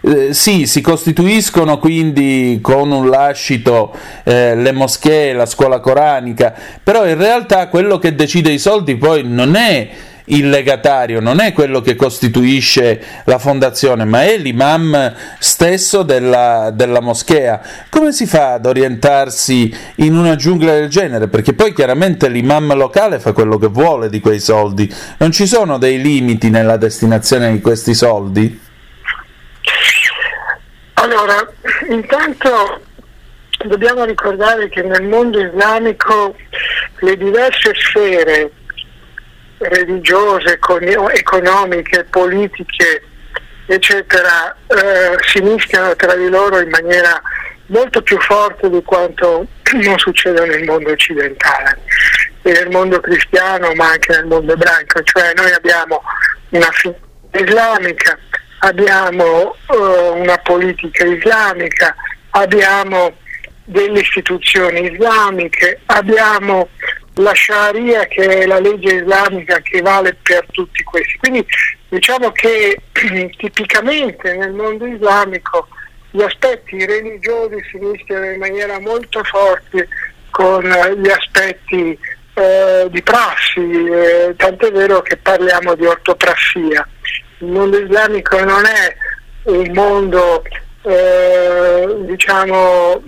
eh, sì, si costituiscono quindi con un lascito eh, le moschee, la scuola coranica, però in realtà quello che decide i soldi poi non è il legatario, non è quello che costituisce la fondazione, ma è l'imam stesso della, della, moschea. Come si fa ad orientarsi in una giungla del genere? Perché poi chiaramente l'imam locale fa quello che vuole di quei soldi. Non ci sono dei limiti nella destinazione di questi soldi? Allora, intanto dobbiamo ricordare che nel mondo islamico le diverse sfere religiose, economiche, politiche, eccetera, eh, si mischiano tra di loro in maniera molto più forte di quanto non succede nel mondo occidentale nel mondo cristiano ma anche nel mondo ebraico, cioè noi abbiamo una figura islamica, abbiamo uh, una politica islamica, abbiamo delle istituzioni islamiche, abbiamo la Sharia che è la legge islamica che vale per tutti questi. Quindi diciamo che tipicamente nel mondo islamico gli aspetti religiosi si mischiano in maniera molto forte con gli aspetti eh, di prassi, eh, tant'è vero che parliamo di ortoprassia. Il mondo islamico non è un mondo eh, diciamo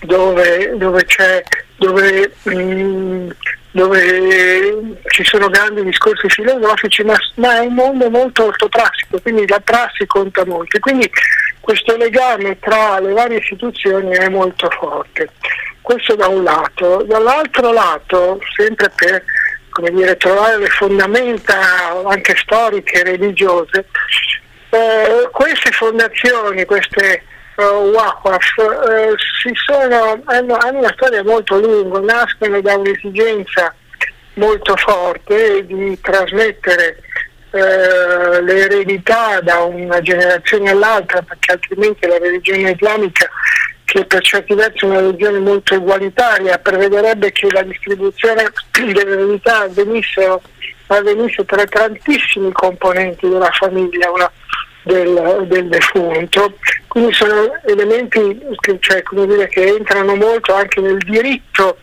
dove, dove c'è dove, mh, mm, dove, ci sono grandi discorsi filosofici, ma, ma, è un mondo molto ortoprassico, quindi la prassi conta molto. Quindi questo legame tra le varie istituzioni è molto forte. Questo da un lato. Dall'altro lato, sempre per dire, trovare le fondamenta anche storiche e religiose, eh, queste fondazioni, queste uh, Waqaf uh, hanno, hanno, una storia molto lunga, nascono da un'esigenza molto forte di trasmettere uh, l'eredità da una generazione all'altra, perché altrimenti la religione islamica, che per certi versi è una religione molto egualitaria, prevederebbe che la distribuzione dell'eredità avvenisse, avvenisse tra tantissimi componenti della famiglia, una del, del defunto, quindi sono elementi che, cioè, dire, che entrano molto anche nel diritto,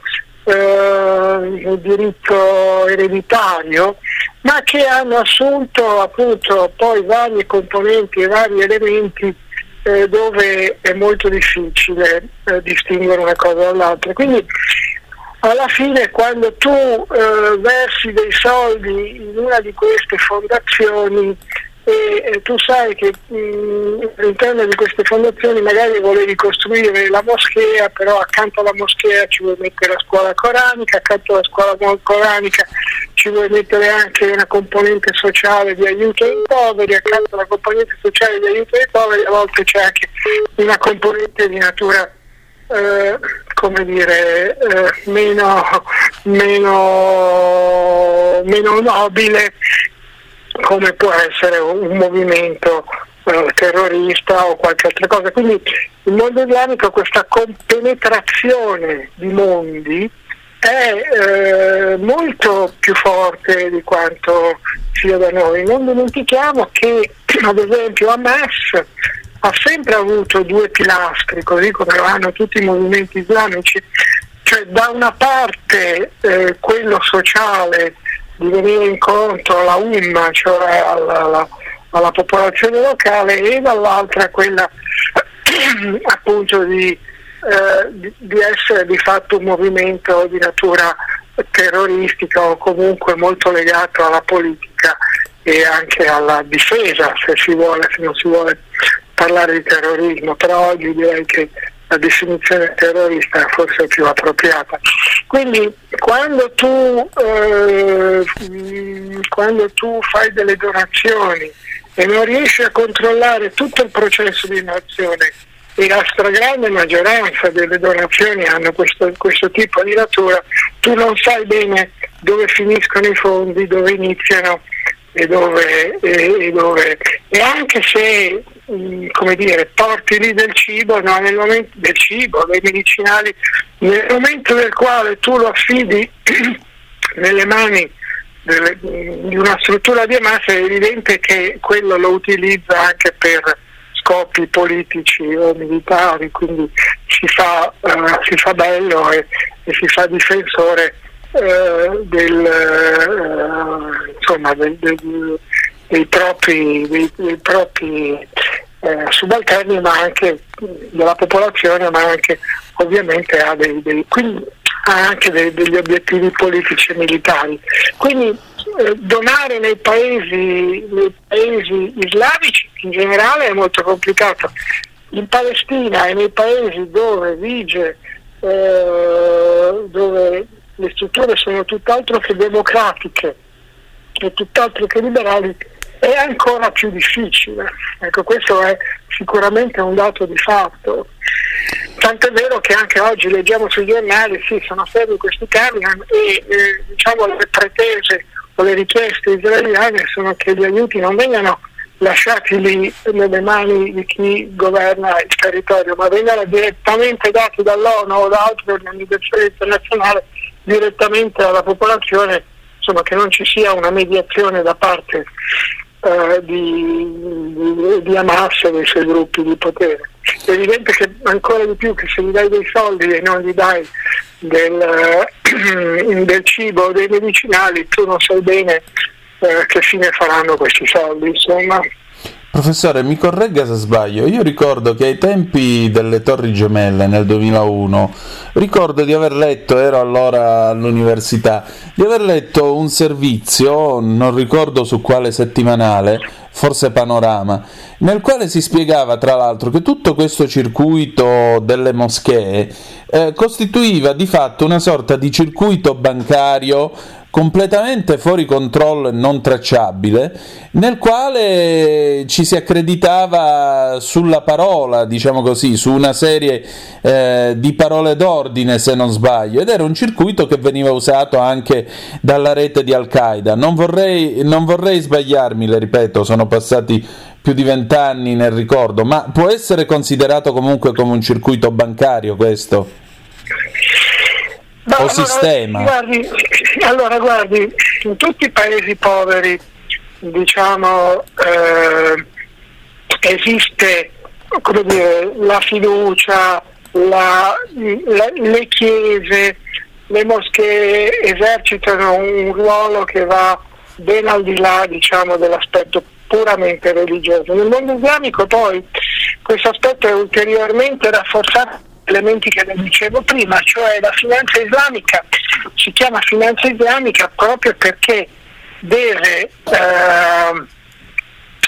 eh, nel diritto ereditario, ma che hanno assunto appunto poi varie componenti e vari elementi eh, dove è molto difficile eh, distinguere una cosa dall'altra. Quindi alla fine quando tu eh, versi dei soldi in una di queste fondazioni e, e tu sai che mh, all'interno di queste fondazioni magari volevi costruire la moschea, però accanto alla moschea ci vuoi mettere la scuola coranica, accanto alla scuola coranica ci vuoi mettere anche una componente sociale di aiuto ai poveri, accanto alla componente sociale di aiuto ai poveri a volte c'è anche una componente di natura eh, come dire, eh, meno, meno, meno nobile come può essere un movimento eh, terrorista o qualche altra cosa. Quindi il mondo islamico questa compenetrazione di mondi è eh, molto più forte di quanto sia da noi. Non dimentichiamo che ad esempio Hamas ha sempre avuto due pilastri, così come lo hanno tutti i movimenti islamici, cioè da una parte eh, quello sociale di venire incontro alla UMA, cioè alla, alla, alla popolazione locale, e dall'altra quella appunto di, eh, di, essere di fatto un movimento di natura terroristica o comunque molto legato alla politica e anche alla difesa, se si vuole, se non si vuole parlare di terrorismo, però oggi direi che la definizione terrorista forse più appropriata. Quindi quando tu, eh, quando tu fai delle donazioni e non riesci a controllare tutto il processo di donazione e la stragrande maggioranza delle donazioni hanno questo, questo tipo di natura, tu non sai bene dove finiscono i fondi, dove iniziano e dove, e, e, dove, e anche se come dire, porti lì del cibo, no, momento del cibo, dei medicinali, nel momento nel quale tu lo affidi nelle mani delle, di una struttura di Hamas è evidente che quello lo utilizza anche per scopi politici o militari, quindi si fa, uh, si fa bello e, e si fa difensore eh, del, eh, insomma, del, del, dei propri, dei, dei propri eh, subalterni, ma anche della popolazione, ma anche ovviamente ha, dei, dei, ha anche degli obiettivi politici e militari. Quindi eh, donare nei paesi, nei paesi islamici in generale è molto complicato. In Palestina e nei paesi dove vige, eh, dove le strutture sono tutt'altro che democratiche e tutt'altro che liberali, è ancora più difficile. Ecco, questo è sicuramente un dato di fatto. Tant'è vero che anche oggi leggiamo sui giornali, sì, sono fermi questi camion e eh, diciamo, le pretese o le richieste israeliane sono che gli aiuti non vengano lasciati lì nelle mani di chi governa il territorio, ma vengano direttamente dati dall'ONU o da altre organizzazioni internazionali direttamente alla popolazione, insomma che non ci sia una mediazione da parte eh, di, di, Hamas e dei suoi gruppi di potere. È evidente che ancora di più che se gli dai dei soldi e non gli dai del, eh, del cibo o dei medicinali, tu non sai bene eh, che fine faranno questi soldi, insomma. Professore, mi corregga se sbaglio, io ricordo che ai tempi delle Torri Gemelle nel 2001, ricordo di aver letto, ero allora all'università, di aver letto un servizio, non ricordo su quale settimanale, forse Panorama, nel quale si spiegava tra l'altro che tutto questo circuito delle moschee eh, costituiva di fatto una sorta di circuito bancario completamente fuori controllo e non tracciabile, nel quale ci si accreditava sulla parola, diciamo così, su una serie eh, di parole d'ordine, se non sbaglio, ed era un circuito che veniva usato anche dalla rete di Al-Qaeda. Non vorrei, non vorrei sbagliarmi, le ripeto, sono passati più di vent'anni nel ricordo, ma può essere considerato comunque come un circuito bancario questo? No, o allora, sistema? Guardi, allora, guardi, in tutti i paesi poveri, diciamo, eh, esiste dire, la fiducia, la, la, le chiese, le moschee esercitano un ruolo che va ben al di là diciamo, dell'aspetto puramente religioso. Nel mondo islamico poi questo aspetto è ulteriormente rafforzato elementi che le dicevo prima, cioè la finanza islamica si chiama finanza islamica proprio perché deve, eh,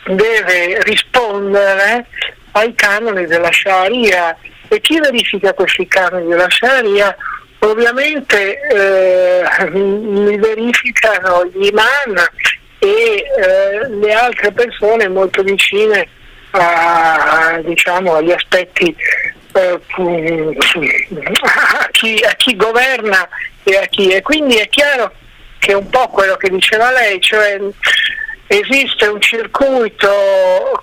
deve rispondere ai canoni della Sharia. E chi verifica questi canoni della Sharia? Ovviamente eh, li verificano gli imam e eh, le altre persone molto vicine a, diciamo, agli aspetti a, chi, a chi governa e a chi. E quindi è chiaro che è un po' quello che diceva lei, cioè esiste un circuito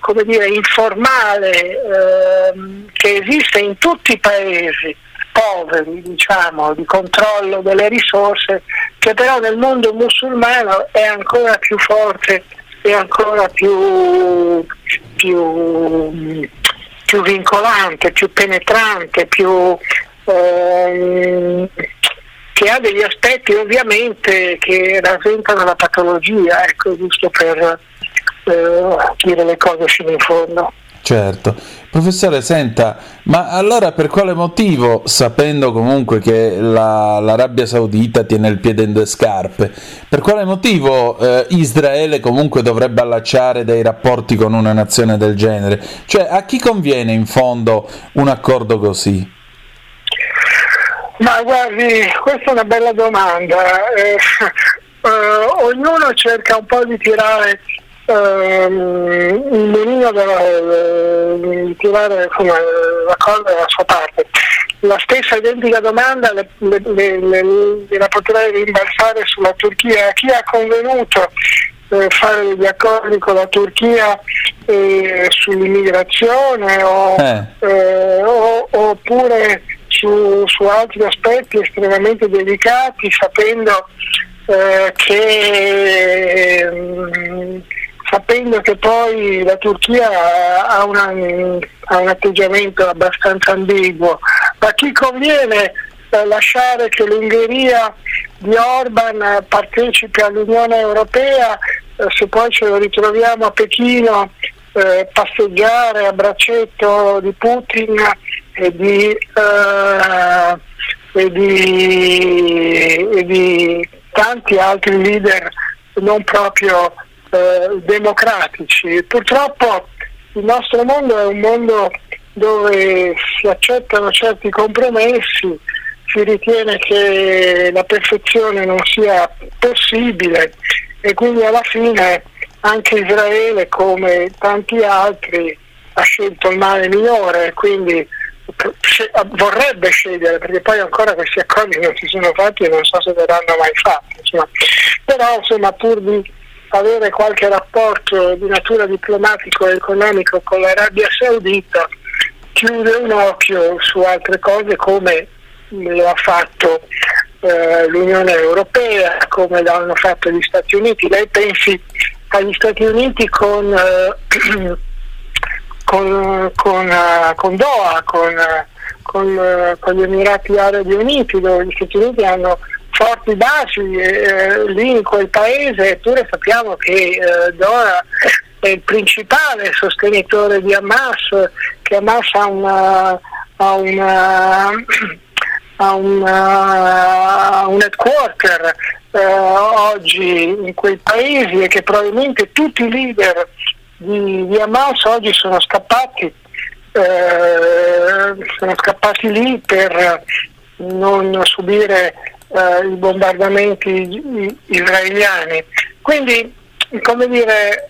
come dire, informale ehm, che esiste in tutti i paesi poveri diciamo, di controllo delle risorse, che però nel mondo musulmano è ancora più forte e ancora più, più più vincolante, più penetrante, più, ehm, che ha degli aspetti ovviamente che rasentano la patologia, ecco, giusto per eh, dire le cose fino in fondo. Certo. Professore, senta, ma allora per quale motivo, sapendo comunque che la, l'Arabia Saudita tiene il piede in due scarpe, per quale motivo eh, Israele comunque dovrebbe allacciare dei rapporti con una nazione del genere? Cioè, a chi conviene in fondo un accordo così? Ma guardi, questa è una bella domanda. Eh, eh, ognuno cerca un po' di tirare ehm, il mulino della, eh, tirare come, la cosa dalla sua parte. La stessa identica domanda le, le, le, la potrei rimbalzare sulla Turchia. Chi ha convenuto eh, fare degli accordi con la Turchia eh, sull'immigrazione o, eh. eh o, oppure su, su, altri aspetti estremamente delicati sapendo eh, che mm, sapendo che poi la Turchia ha, una, ha, un atteggiamento abbastanza ambiguo. A chi conviene eh, lasciare che l'Ungheria di Orban partecipi all'Unione Europea eh, se poi ce lo ritroviamo a Pechino eh, passeggiare a braccetto di Putin e di, eh, e di, e di tanti altri leader non proprio eh, democratici. Purtroppo il nostro mondo è un mondo dove si accettano certi compromessi, si ritiene che la perfezione non sia possibile e quindi alla fine anche Israele come tanti altri ha scelto il male minore, quindi vorrebbe scegliere perché poi ancora questi accordi non si sono fatti e non so se verranno mai fatti insomma. però insomma pur di avere qualche rapporto di natura diplomatico e economico con l'Arabia Saudita chiude un occhio su altre cose come lo ha fatto eh, l'Unione Europea, come l'hanno fatto gli Stati Uniti. Lei pensi agli Stati Uniti con, eh, con, con, uh, con Doha, con, con, con, gli Emirati Arabi Uniti, dove gli Stati Uniti hanno forti basi eh, lì in quel paese, eppure sappiamo che eh, Doha è il principale sostenitore di Hamas, che Hamas ha una, ha una ha una, un headquarter eh, oggi in quei paesi e che probabilmente tutti i leader di, di Hamas oggi sono scappati, eh, sono scappati lì per non subire eh, i bombardamenti israeliani. Quindi, come dire,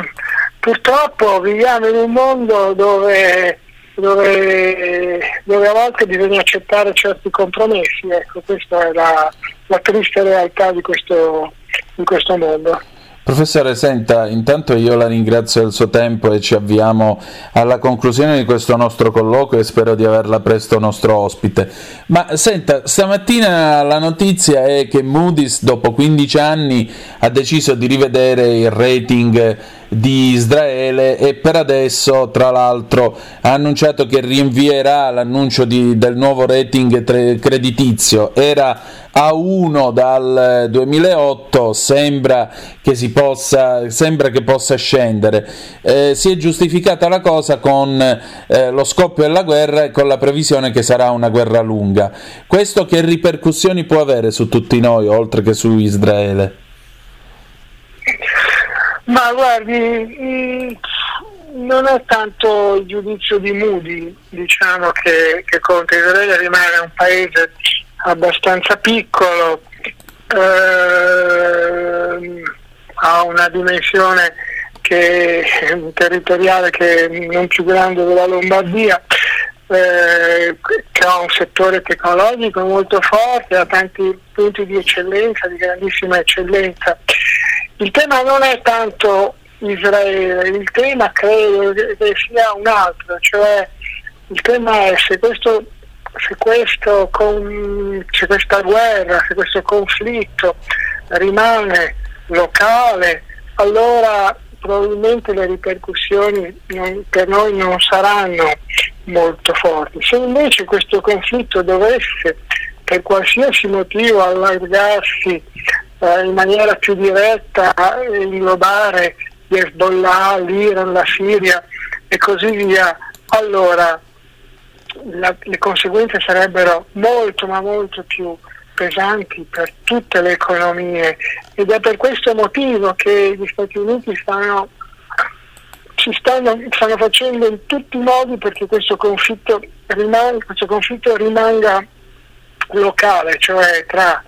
purtroppo viviamo in un mondo dove dove, dove, a volte bisogna accettare certi compromessi, ecco, questa è la, la triste realtà di questo, di questo mondo. Professore, senta, intanto io la ringrazio del suo tempo e ci avviamo alla conclusione di questo nostro colloquio e spero di averla presto nostro ospite. Ma senta, stamattina la notizia è che Moody's dopo 15 anni ha deciso di rivedere il rating di Israele e per adesso tra l'altro ha annunciato che rinvierà l'annuncio di, del nuovo rating creditizio. Era a 1 dal 2008 sembra che, possa, sembra che possa scendere. Eh, si è giustificata la cosa con eh, lo scoppio della guerra e con la previsione che sarà una guerra lunga. Questo che ripercussioni può avere su tutti noi oltre che su Israele? Ma guardi, non è tanto il giudizio di Moody, diciamo che, che conta. Israele rimane un paese abbastanza piccolo, eh, ha una dimensione che, territoriale che è non più grande della Lombardia, eh, che ha un settore tecnologico molto forte, ha tanti punti di eccellenza, di grandissima eccellenza il tema non è tanto Israele, il tema credo che sia un altro, cioè il tema è se, questo, se, questo con, se questa guerra, se questo conflitto rimane locale, allora probabilmente le ripercussioni non, per noi non saranno molto forti. Se invece questo conflitto dovesse per qualsiasi motivo allargarsi eh, in maniera più diretta inglobare gli Hezbollah, l'Iran, la Siria e così via, allora la, le conseguenze sarebbero molto ma molto più pesanti per tutte le economie. Ed è per questo motivo che gli Stati Uniti stanno, stanno, stanno facendo in tutti i modi perché questo conflitto rimanga, questo conflitto rimanga locale, cioè tra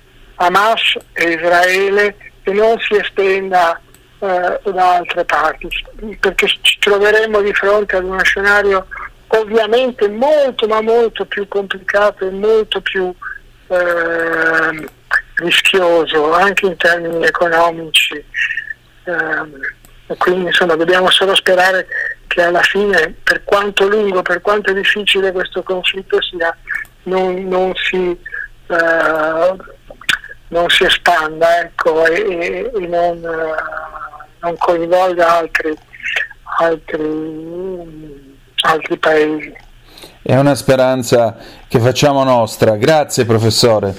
Hamas e Israele, e non si estenda eh, da altre parti, perché ci troveremo di fronte ad uno scenario ovviamente molto ma molto più complicato e molto più eh, rischioso anche in termini economici. Eh, quindi insomma dobbiamo solo sperare che alla fine, per quanto lungo, per quanto difficile questo conflitto sia, non, non, si, uh, non si, espanda ecco, e, e non, non, coinvolga altri, altri, altri paesi. È una speranza che facciamo nostra. Grazie professore.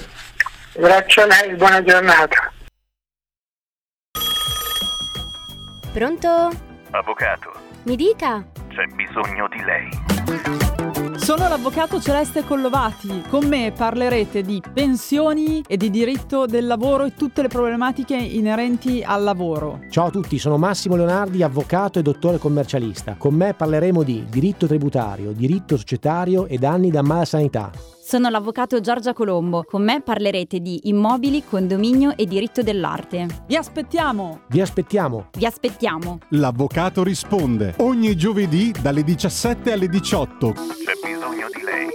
Grazie a lei, buona giornata. Pronto? Avvocato. Mi dica. C'è bisogno di lei. Sono l'avvocato Celeste Collovati. Con me parlerete di pensioni e di diritto del lavoro e tutte le problematiche inerenti al lavoro. Ciao a tutti, sono Massimo Leonardi, avvocato e dottore commercialista. Con me parleremo di diritto tributario, diritto societario e danni da mala sanità. Sono l'avvocato Giorgia Colombo. Con me parlerete di immobili, condominio e diritto dell'arte. Vi aspettiamo! Vi aspettiamo! Vi aspettiamo! L'avvocato risponde ogni giovedì dalle 17 alle 18. Bisogno di lei.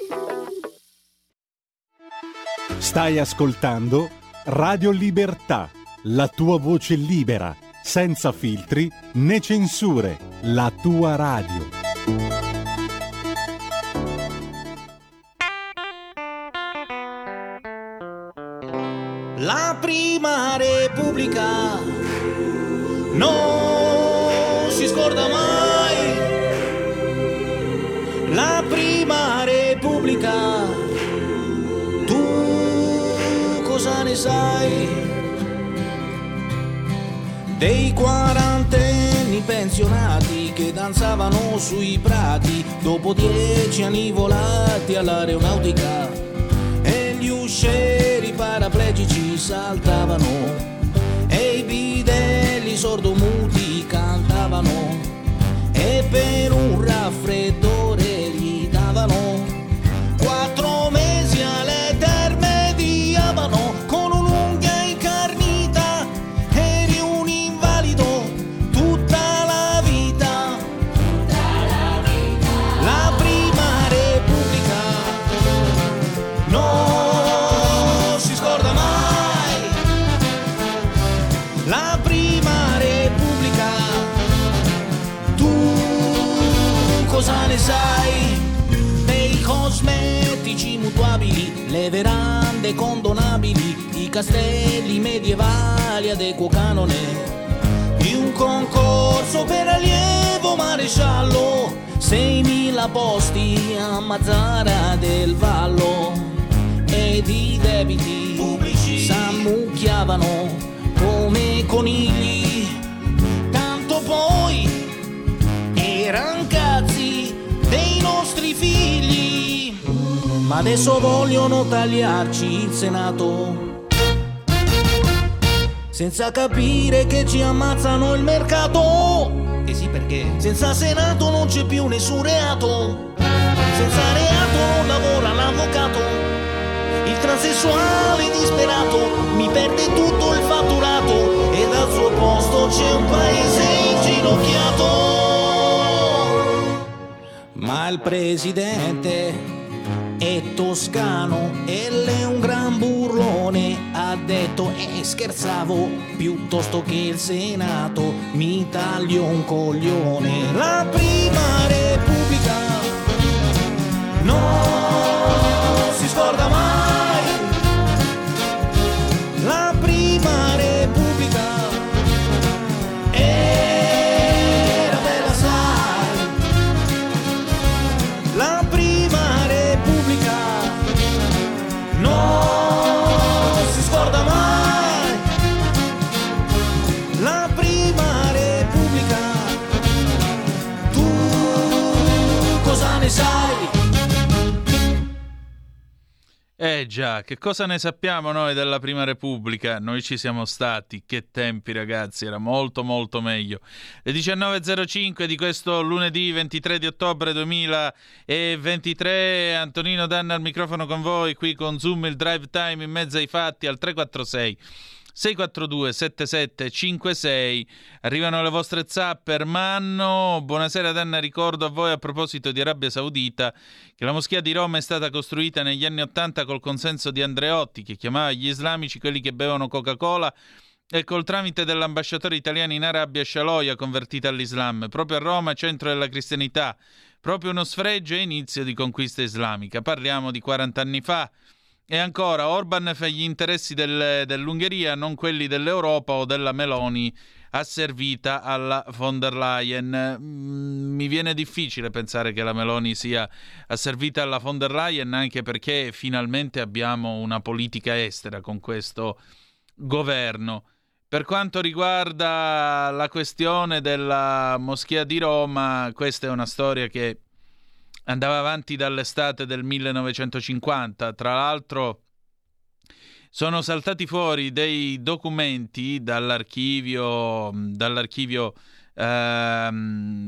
Stai ascoltando Radio Libertà, la tua voce libera, senza filtri né censure, la tua radio. La prima repubblica non si scorda mai. Repubblica, tu cosa ne sai? Dei quarantenni pensionati che danzavano sui prati dopo dieci anni volati all'aeronautica e gli uscieri paraplegici saltavano e i bidelli sordomuti cantavano e per un raffreddore verande condonabili i castelli medievali ad equo canone. Di un concorso per allievo maresciallo 6.000 posti a Mazzara del Vallo. Ed i debiti pubblici. s'ammucchiavano come conigli. Tanto poi eran cazzi dei nostri figli ma adesso vogliono tagliarci il Senato senza capire che ci ammazzano il mercato. E sì perché? Senza Senato non c'è più nessun reato. Senza reato non lavora l'avvocato. Il transessuale disperato mi perde tutto il fatturato e dal suo posto c'è un paese inginocchiato. Ma il presidente è toscano e è un gran burlone. Ha detto e scherzavo piuttosto che il senato mi taglio un coglione. La prima repubblica non si scorda mai già, che cosa ne sappiamo noi della Prima Repubblica? Noi ci siamo stati, che tempi ragazzi, era molto molto meglio. Le 19.05 di questo lunedì 23 di ottobre 2023, Antonino Danna al microfono con voi, qui con Zoom il drive time in mezzo ai fatti al 346. 642 7756 arrivano le vostre zapper Manno buonasera Danna. Ricordo a voi a proposito di Arabia Saudita che la moschea di Roma è stata costruita negli anni 80 col consenso di Andreotti che chiamava gli islamici quelli che bevono Coca-Cola e col tramite dell'ambasciatore italiano in Arabia Shaloya convertita all'Islam. Proprio a Roma centro della cristianità. Proprio uno sfregio e inizio di conquista islamica. Parliamo di 40 anni fa e ancora, Orban fa gli interessi del, dell'Ungheria, non quelli dell'Europa o della Meloni asservita alla von der Leyen. Mm, mi viene difficile pensare che la Meloni sia asservita alla von der Leyen, anche perché finalmente abbiamo una politica estera con questo governo. Per quanto riguarda la questione della moschea di Roma, questa è una storia che andava avanti dall'estate del 1950. Tra l'altro sono saltati fuori dei documenti dall'archivio, dall'archivio eh,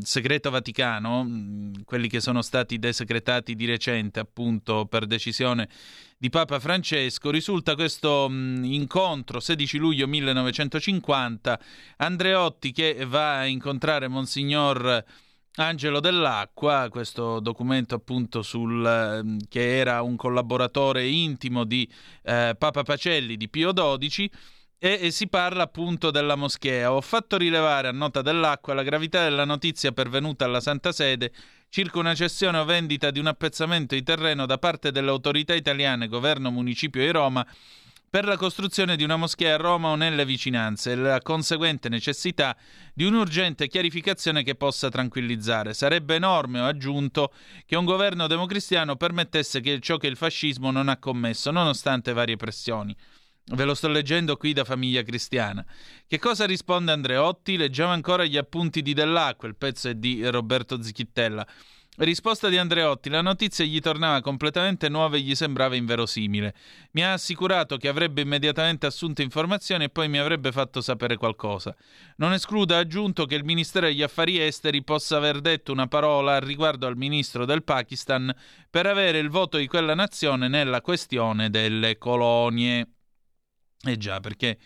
segreto vaticano, quelli che sono stati desecretati di recente appunto per decisione di Papa Francesco, risulta questo mh, incontro 16 luglio 1950, Andreotti che va a incontrare Monsignor Angelo dell'Acqua, questo documento appunto sul, ehm, che era un collaboratore intimo di eh, Papa Pacelli di Pio XII e, e, si parla appunto della moschea. Ho fatto rilevare a nota dell'acqua la gravità della notizia pervenuta alla Santa Sede circa una cessione o vendita di un appezzamento di terreno da parte delle autorità italiane, governo municipio di Roma, per la costruzione di una moschea a Roma o nelle vicinanze e la conseguente necessità di un'urgente chiarificazione che possa tranquillizzare. Sarebbe enorme, ho aggiunto, che un governo democristiano permettesse che ciò che il fascismo non ha commesso, nonostante varie pressioni. Ve lo sto leggendo qui da Famiglia Cristiana. Che cosa risponde Andreotti? Leggiamo ancora gli appunti di Dell'Acqua, il pezzo è di Roberto Zichittella. Risposta di Andreotti: La notizia gli tornava completamente nuova e gli sembrava inverosimile. Mi ha assicurato che avrebbe immediatamente assunto informazioni e poi mi avrebbe fatto sapere qualcosa. Non escluda, aggiunto, che il Ministero degli Affari Esteri possa aver detto una parola riguardo al ministro del Pakistan per avere il voto di quella nazione nella questione delle colonie. Eh già, perché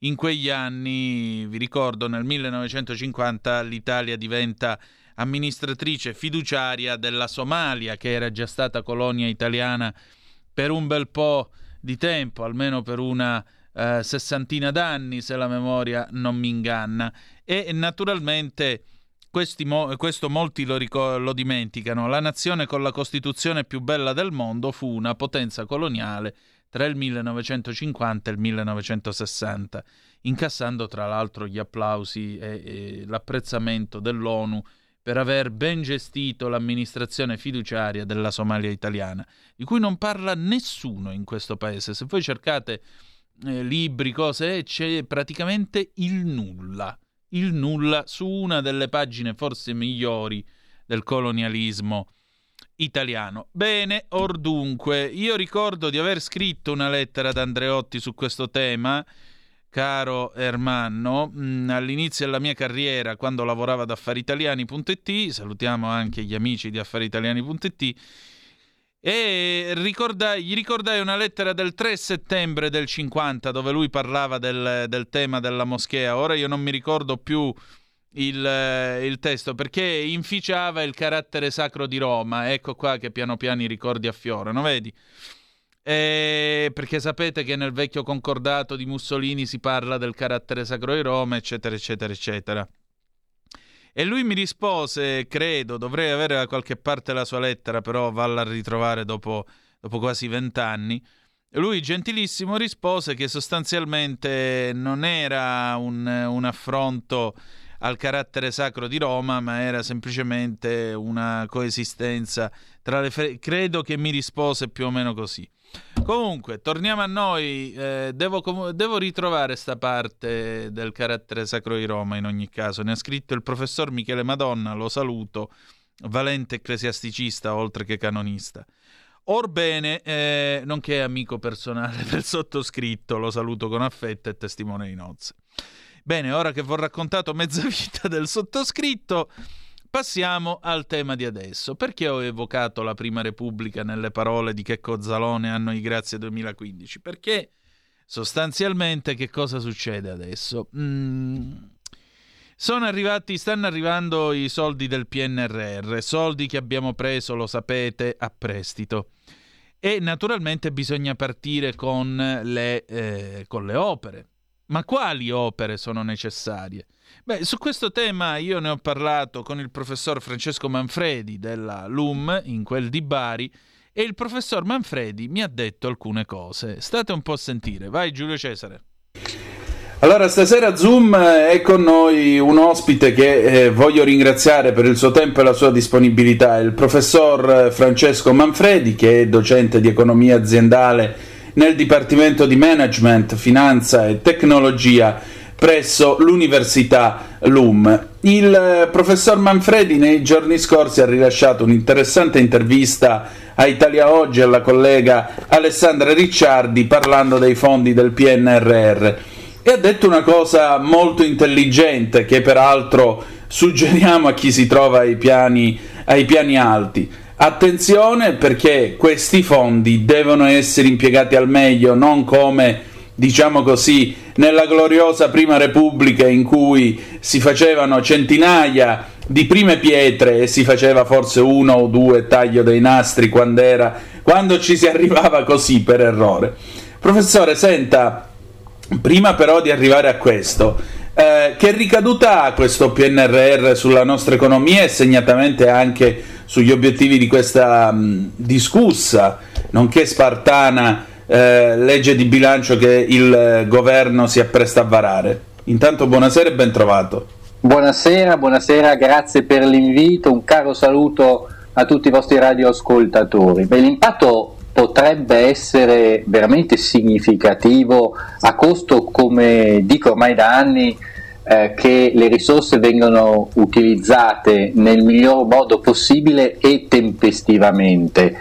in quegli anni, vi ricordo, nel 1950 l'Italia diventa amministratrice fiduciaria della Somalia, che era già stata colonia italiana per un bel po' di tempo, almeno per una eh, sessantina d'anni, se la memoria non mi inganna. E naturalmente mo- questo molti lo, ric- lo dimenticano. La nazione con la Costituzione più bella del mondo fu una potenza coloniale tra il 1950 e il 1960, incassando tra l'altro gli applausi e, e l'apprezzamento dell'ONU per aver ben gestito l'amministrazione fiduciaria della Somalia italiana, di cui non parla nessuno in questo paese. Se voi cercate eh, libri, cose, c'è praticamente il nulla, il nulla su una delle pagine forse migliori del colonialismo italiano. Bene, or dunque, io ricordo di aver scritto una lettera ad Andreotti su questo tema caro Ermanno, mm, all'inizio della mia carriera, quando lavoravo ad affaritaliani.it, salutiamo anche gli amici di affaritaliani.it, e ricorda, gli ricordai una lettera del 3 settembre del 50 dove lui parlava del, del tema della moschea. Ora io non mi ricordo più il, il, testo perché inficiava il carattere sacro di Roma. Ecco qua che piano piano i ricordi affiorano, vedi? Eh, perché sapete che nel vecchio concordato di Mussolini si parla del carattere sacro di Roma, eccetera, eccetera, eccetera. E lui mi rispose, credo, dovrei avere da qualche parte la sua lettera, però valla a ritrovare dopo, dopo quasi vent'anni. Lui gentilissimo rispose che sostanzialmente non era un, un affronto al carattere sacro di Roma, ma era semplicemente una coesistenza tra le... Fe- credo che mi rispose più o meno così. Comunque, torniamo a noi. Eh, devo, devo, ritrovare sta parte del carattere sacro di Roma in ogni caso. Ne ha scritto il professor Michele Madonna, lo saluto, valente ecclesiasticista oltre che canonista. Orbene, eh, nonché amico personale del sottoscritto, lo saluto con affetto e testimone di nozze. Bene, ora che vi ho raccontato mezza vita del sottoscritto, passiamo al tema di adesso. Perché ho evocato la Prima Repubblica nelle parole di Checco Zalone anno di grazia 2015? Perché sostanzialmente che cosa succede adesso? Mm, arrivati, stanno arrivando i soldi del PNRR, soldi che abbiamo preso, lo sapete, a prestito. E naturalmente bisogna partire con le, eh, con le opere. Ma quali opere sono necessarie? Beh, su questo tema io ne ho parlato con il professor Francesco Manfredi della LUM in quel di Bari e il professor Manfredi mi ha detto alcune cose. State un po' a sentire. Vai Giulio Cesare. Allora, stasera Zoom è con noi un ospite che eh, voglio ringraziare per il suo tempo e la sua disponibilità, il professor Francesco Manfredi, che è docente di economia aziendale nel Dipartimento di Management, Finanza e Tecnologia presso l'Università LUM. Il eh, professor Manfredi nei giorni scorsi ha rilasciato un'interessante intervista a Italia Oggi alla collega Alessandra Ricciardi parlando dei fondi del PNRR e ha detto una cosa molto intelligente che peraltro suggeriamo a chi si trova ai piani, ai piani alti. Attenzione perché questi fondi devono essere impiegati al meglio, non come, diciamo così, nella gloriosa Prima Repubblica in cui si facevano centinaia di prime pietre e si faceva forse uno o due taglio dei nastri quando, era, quando ci si arrivava così per errore. Professore, senta, prima però di arrivare a questo, eh, che ricaduta ha questo PNRR sulla nostra economia e segnatamente anche sugli obiettivi di questa mh, discussa, nonché spartana eh, legge di bilancio che il eh, governo si appresta a varare. Intanto buonasera e ben trovato. Buonasera, buonasera, grazie per l'invito, un caro saluto a tutti i vostri radioascoltatori. Beh, l'impatto potrebbe essere veramente significativo a costo, come dico ormai da anni, eh, che le risorse vengano utilizzate nel miglior modo possibile e tempestivamente.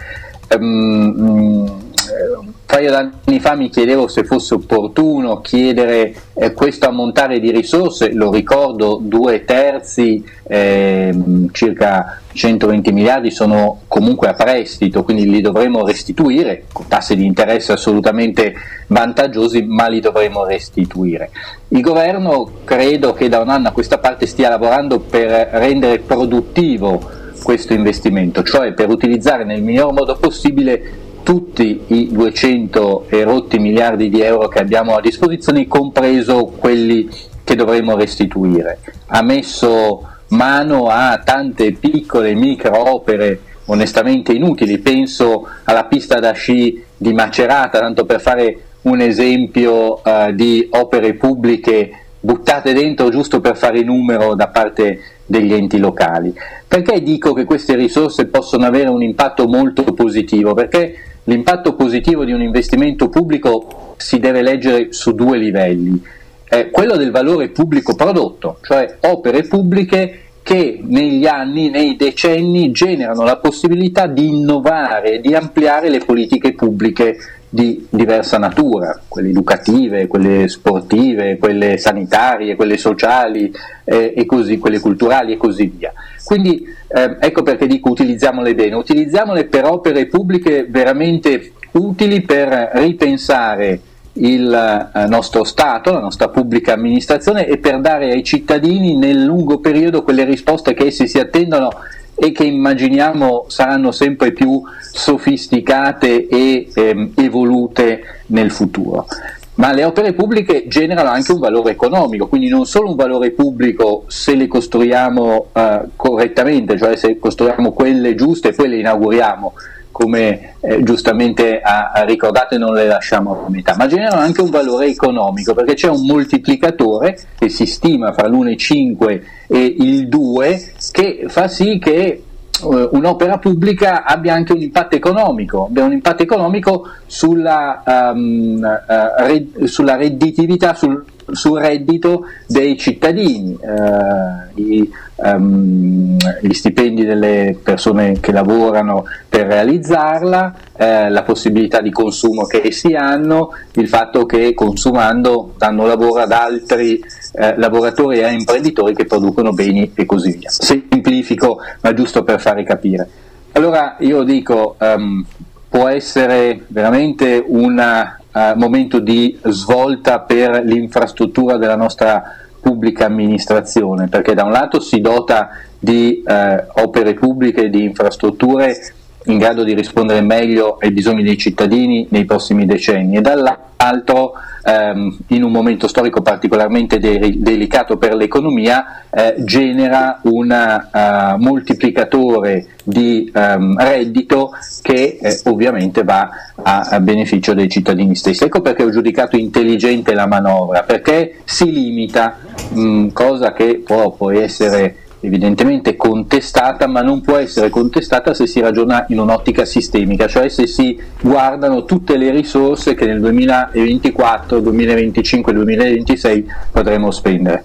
Um, un paio d'anni fa mi chiedevo se fosse opportuno chiedere eh, questo ammontare di risorse, lo ricordo, due terzi, eh, circa 120 miliardi sono comunque a prestito, quindi li dovremo restituire, con tassi di interesse assolutamente vantaggiosi, ma li dovremo restituire. Il governo credo che da un anno a questa parte stia lavorando per rendere produttivo questo investimento, cioè per utilizzare nel miglior modo possibile tutti i 200 e rotti miliardi di euro che abbiamo a disposizione, compreso quelli che dovremo restituire. Ha messo mano a tante piccole micro opere onestamente inutili, penso alla pista da sci di Macerata, tanto per fare un esempio eh, di opere pubbliche buttate dentro giusto per fare numero da parte degli enti locali. Perché dico che queste risorse possono avere un impatto molto positivo? Perché l'impatto positivo di un investimento pubblico si deve leggere su due livelli. Eh, quello del valore pubblico prodotto, cioè opere pubbliche che negli anni, nei decenni generano la possibilità di innovare, di ampliare le politiche pubbliche di diversa natura, quelle educative, quelle sportive, quelle sanitarie, quelle sociali eh, e così, quelle culturali e così via. Quindi eh, ecco perché dico utilizziamole bene, utilizziamole per opere pubbliche veramente utili per ripensare il eh, nostro Stato, la nostra pubblica amministrazione e per dare ai cittadini nel lungo periodo quelle risposte che essi si attendono e che immaginiamo saranno sempre più sofisticate e ehm, evolute nel futuro. Ma le opere pubbliche generano anche un valore economico, quindi non solo un valore pubblico se le costruiamo eh, correttamente, cioè se costruiamo quelle giuste e poi le inauguriamo, come eh, giustamente ha, ha, ricordato e non le lasciamo a metà, ma generano anche un valore economico perché c'è un moltiplicatore che si stima fra l'1,5 e il 2 che fa sì che uh, un'opera pubblica abbia anche un impatto economico, abbia un impatto economico sulla, um, uh, red, sulla redditività, sul sul reddito dei cittadini, eh, i, um, gli stipendi delle persone che lavorano per realizzarla, eh, la possibilità di consumo che essi hanno, il fatto che consumando danno lavoro ad altri eh, lavoratori e imprenditori che producono beni e così via. Semplifico, ma giusto per fare capire. Allora io dico, um, può essere veramente un uh, momento di svolta per l'infrastruttura della nostra pubblica amministrazione, perché da un lato si dota di uh, opere pubbliche, di infrastrutture in grado di rispondere meglio ai bisogni dei cittadini nei prossimi decenni e dall'altro ehm, in un momento storico particolarmente de- delicato per l'economia eh, genera un uh, moltiplicatore di um, reddito che eh, ovviamente va a, a, beneficio dei cittadini stessi. Ecco perché ho giudicato intelligente la manovra, perché si limita, mh, cosa che può poi essere evidentemente contestata, ma non può essere contestata se si ragiona in un'ottica sistemica, cioè se si guardano tutte le risorse che nel 2024, 2025, 2026 potremo spendere.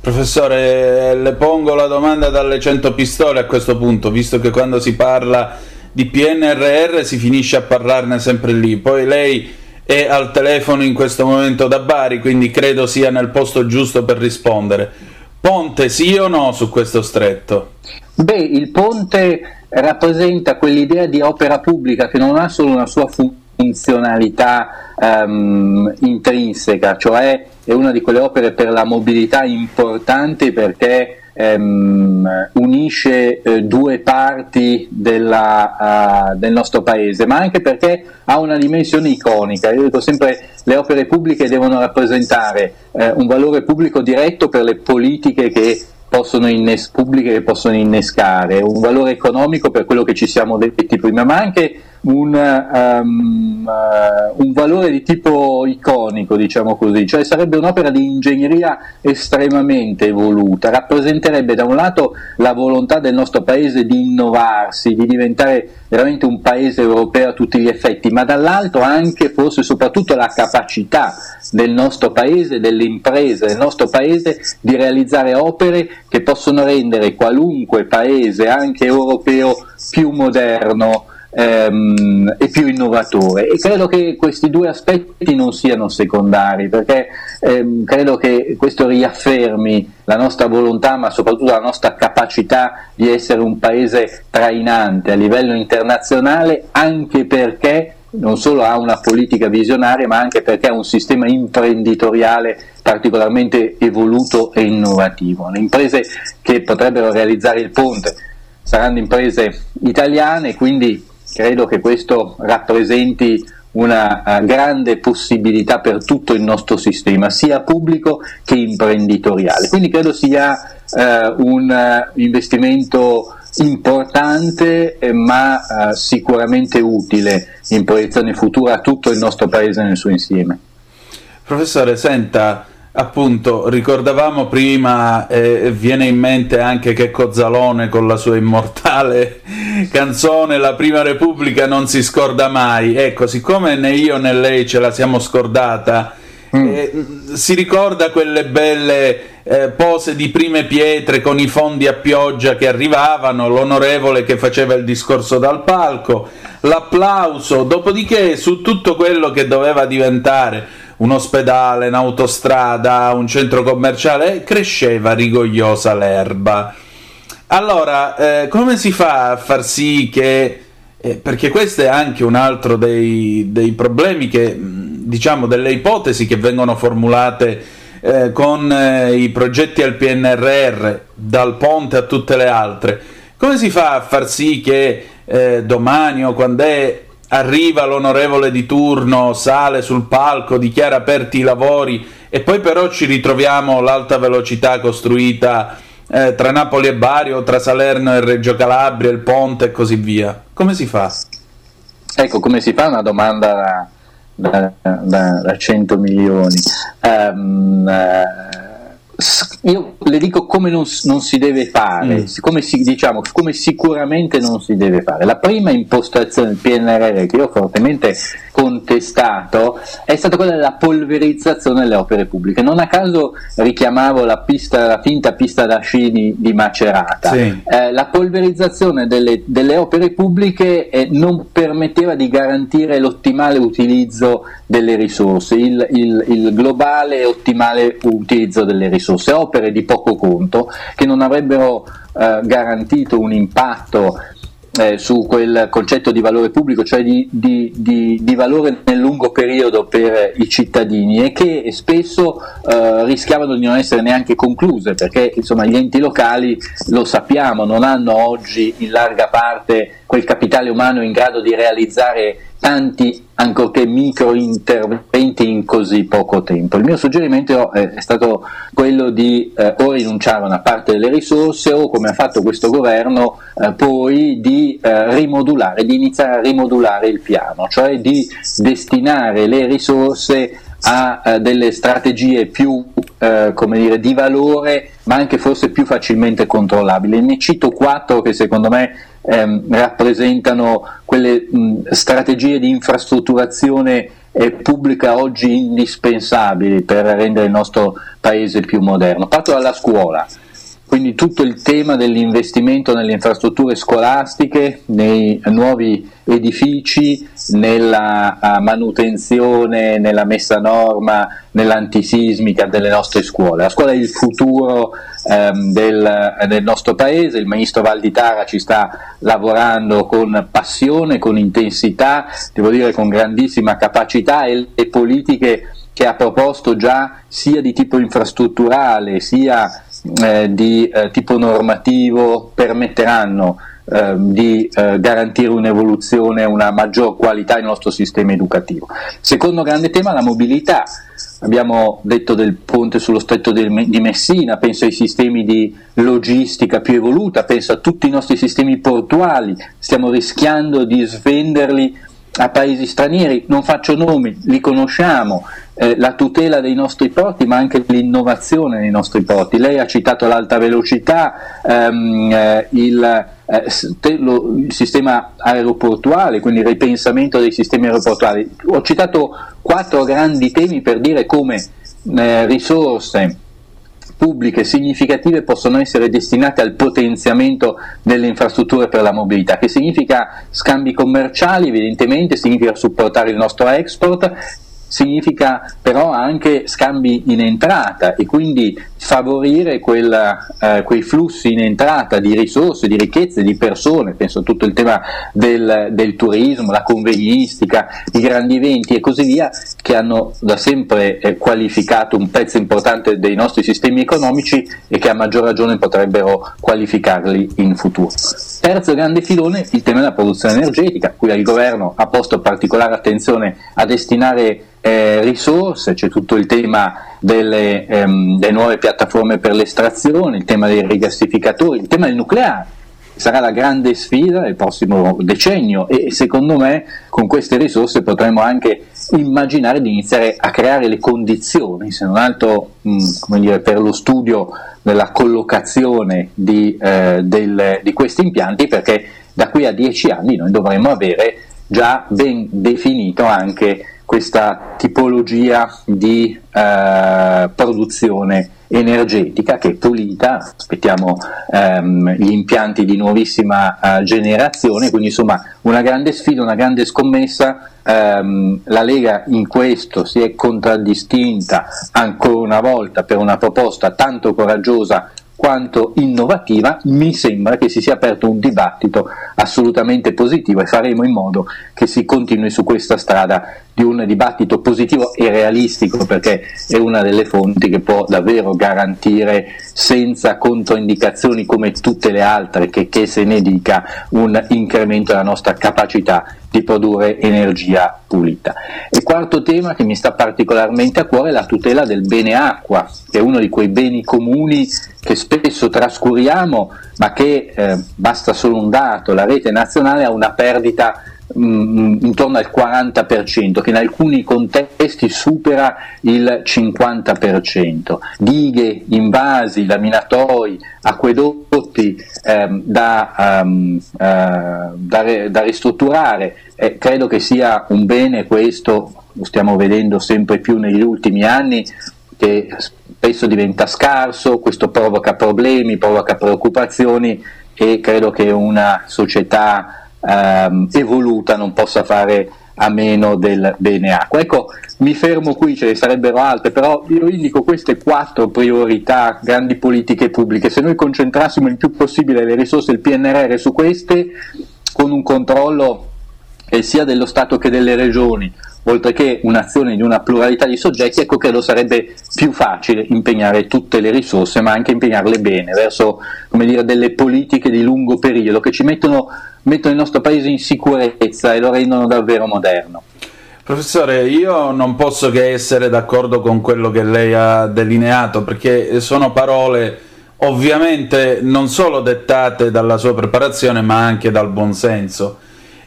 Professore, le pongo la domanda dalle 100 pistole a questo punto, visto che quando si parla di PNRR si finisce a parlarne sempre lì. Poi lei è al telefono in questo momento da Bari, quindi credo sia nel posto giusto per rispondere. Ponte sì o no su questo stretto? Beh, il ponte rappresenta quell'idea di opera pubblica che non ha solo una sua funzionalità um, intrinseca, cioè è una di quelle opere per la mobilità importante perché um, unisce uh, due parti della, uh, del nostro paese, ma anche perché ha una dimensione iconica. Io dico sempre le opere pubbliche devono rappresentare eh, un valore pubblico diretto per le politiche che possono, innes- pubbliche che possono innescare, un valore economico per quello che ci siamo detti prima, ma anche un, um, uh, un, valore di tipo iconico, diciamo così, cioè sarebbe un'opera di ingegneria estremamente evoluta, rappresenterebbe da un lato la volontà del nostro paese di innovarsi, di diventare veramente un paese europeo a tutti gli effetti, ma dall'altro anche forse soprattutto la capacità del nostro paese, delle imprese del nostro paese di realizzare opere che possono rendere qualunque paese, anche europeo, più moderno ehm, e più innovatore e credo che questi due aspetti non siano secondari perché ehm, credo che questo riaffermi la nostra volontà ma soprattutto la nostra capacità di essere un paese trainante a livello internazionale anche perché non solo ha una politica visionaria ma anche perché ha un sistema imprenditoriale particolarmente evoluto e innovativo. Le imprese che potrebbero realizzare il ponte saranno imprese italiane, quindi credo che questo rappresenti una uh, grande possibilità per tutto il nostro sistema, sia pubblico che imprenditoriale. Quindi credo sia uh, un uh, investimento importante eh, ma sicuramente utile in proiezione futura a tutto il nostro Paese nel suo insieme. Professore, senta, appunto ricordavamo prima eh, viene in mente anche che Cozzalone con la sua immortale canzone La prima repubblica non si scorda mai ecco siccome né io né lei ce la siamo scordata mm. eh, si ricorda quelle belle eh, pose di prime pietre con i fondi a pioggia che arrivavano l'onorevole che faceva il discorso dal palco l'applauso dopodiché su tutto quello che doveva diventare un ospedale, un'autostrada, un centro commerciale, cresceva rigogliosa l'erba. Allora, eh, come si fa a far sì che... Eh, perché questo è anche un altro dei, dei, problemi che, diciamo, delle ipotesi che vengono formulate eh, con eh, i progetti al PNRR, dal ponte a tutte le altre. Come si fa a far sì che eh, domani o quando è arriva l'onorevole di turno, sale sul palco, dichiara aperti i lavori e poi però ci ritroviamo l'alta velocità costruita eh, tra Napoli e Bari o tra Salerno e Reggio Calabria, il ponte e così via. Come si fa? Ecco, come si fa una domanda da, da, da, da 100 milioni? Um, uh, io le dico come non, non si deve fare, mm. come, si, diciamo, come sicuramente non si deve fare. La prima impostazione del PNRR che io ho fortemente contestato è stata quella della polverizzazione delle opere pubbliche. Non a caso richiamavo la, pista, la finta pista da sci di, di Macerata. Sì. Eh, la polverizzazione delle, delle opere pubbliche eh, non permetteva di garantire l'ottimale utilizzo delle risorse, il, il, il globale e ottimale utilizzo delle risorse. Opere di poco conto che non avrebbero eh, garantito un impatto eh, su quel concetto di valore pubblico, cioè di, di, di, di, valore nel lungo periodo per i cittadini e che spesso eh, rischiavano di non essere neanche concluse perché insomma, gli enti locali, lo sappiamo, non hanno oggi in larga parte quel capitale umano in grado di realizzare tanti ancorché micro interventi in così poco tempo. Il mio suggerimento è, è stato quello di eh, o rinunciare a una parte delle risorse o come ha fatto questo governo eh, poi di eh, rimodulare, di iniziare a rimodulare il piano, cioè di destinare le risorse a eh, delle strategie più eh, come dire, di valore ma anche forse più facilmente controllabili. Ne cito quattro che secondo me ehm, rappresentano quelle mh, strategie di infrastrutturazione eh, pubblica oggi indispensabili per rendere il nostro paese più moderno. Parto dalla scuola quindi tutto il tema dell'investimento nelle infrastrutture scolastiche, nei nuovi edifici, nella uh, manutenzione, nella messa a norma, nell'antisismica delle nostre scuole. La scuola è il futuro um, del, del, nostro paese, il ministro Valditara ci sta lavorando con passione, con intensità, devo dire con grandissima capacità e le politiche che ha proposto già sia di tipo infrastrutturale sia eh, di eh, tipo normativo permetteranno eh, di eh, garantire un'evoluzione, una maggior qualità nel nostro sistema educativo. Secondo grande tema la mobilità. Abbiamo detto del ponte sullo stretto di Messina, penso ai sistemi di logistica più evoluta, penso a tutti i nostri sistemi portuali, stiamo rischiando di svenderli a paesi stranieri, non faccio nomi, li conosciamo, eh, la tutela dei nostri porti ma anche l'innovazione nei nostri porti. Lei ha citato l'alta velocità, ehm, eh, il, eh, lo, il, sistema aeroportuale, quindi il ripensamento dei sistemi aeroportuali. Ho citato quattro grandi temi per dire come eh, risorse pubbliche significative possono essere destinate al potenziamento delle infrastrutture per la mobilità, che significa scambi commerciali evidentemente, significa supportare il nostro export, significa però anche scambi in entrata e quindi favorire quella, eh, quei flussi in entrata di risorse, di ricchezze, di persone, penso a tutto il tema del, del, turismo, la convegnistica, i grandi eventi e così via, che hanno da sempre eh, qualificato un pezzo importante dei nostri sistemi economici e che a maggior ragione potrebbero qualificarli in futuro. Terzo grande filone, il tema della produzione energetica, cui il governo ha posto particolare attenzione a destinare eh, risorse, c'è tutto il tema delle, ehm, delle, nuove piattaforme per l'estrazione, il tema dei rigassificatori, il tema del nucleare. Sarà la grande sfida del prossimo decennio e secondo me con queste risorse potremo anche immaginare di iniziare a creare le condizioni, se non altro mh, dire, per lo studio della collocazione di, eh, del, di questi impianti, perché da qui a dieci anni noi dovremo avere già ben definito anche questa tipologia di eh, produzione energetica che è pulita, aspettiamo ehm, gli impianti di nuovissima eh, generazione, quindi insomma una grande sfida, una grande scommessa, ehm, la Lega in questo si è contraddistinta ancora una volta per una proposta tanto coraggiosa quanto innovativa, mi sembra che si sia aperto un dibattito assolutamente positivo e faremo in modo che si continui su questa strada di un dibattito positivo e realistico perché è una delle fonti che può davvero garantire senza controindicazioni come tutte le altre che, che se ne dica un incremento della nostra capacità di produrre energia pulita. E quarto tema che mi sta particolarmente a cuore è la tutela del bene acqua, che è uno di quei beni comuni che spesso trascuriamo, ma che eh, basta solo un dato, la rete nazionale ha una perdita mh, intorno al 40%, che in alcuni contesti supera il 50%. Dighe, invasi, laminatoi, acquedotti ehm, da, um, uh, da, da, ristrutturare. Eh, credo che sia un bene questo, lo stiamo vedendo sempre più negli ultimi anni, che spesso diventa scarso, questo provoca problemi, provoca preoccupazioni e credo che una società ehm, evoluta non possa fare a meno del bene acqua. Ecco, mi fermo qui, ce ne sarebbero altre, però io indico queste quattro priorità, grandi politiche pubbliche. Se noi concentrassimo il più possibile le risorse del PNRR su queste, con un controllo eh, sia dello Stato che delle regioni, oltre che un'azione di una pluralità di soggetti, ecco credo sarebbe più facile impegnare tutte le risorse, ma anche impegnarle bene verso dire, delle politiche di lungo periodo che ci mettono, mettono il nostro paese in sicurezza e lo rendono davvero moderno. Professore, io non posso che essere d'accordo con quello che lei ha delineato, perché sono parole ovviamente non solo dettate dalla sua preparazione, ma anche dal buonsenso.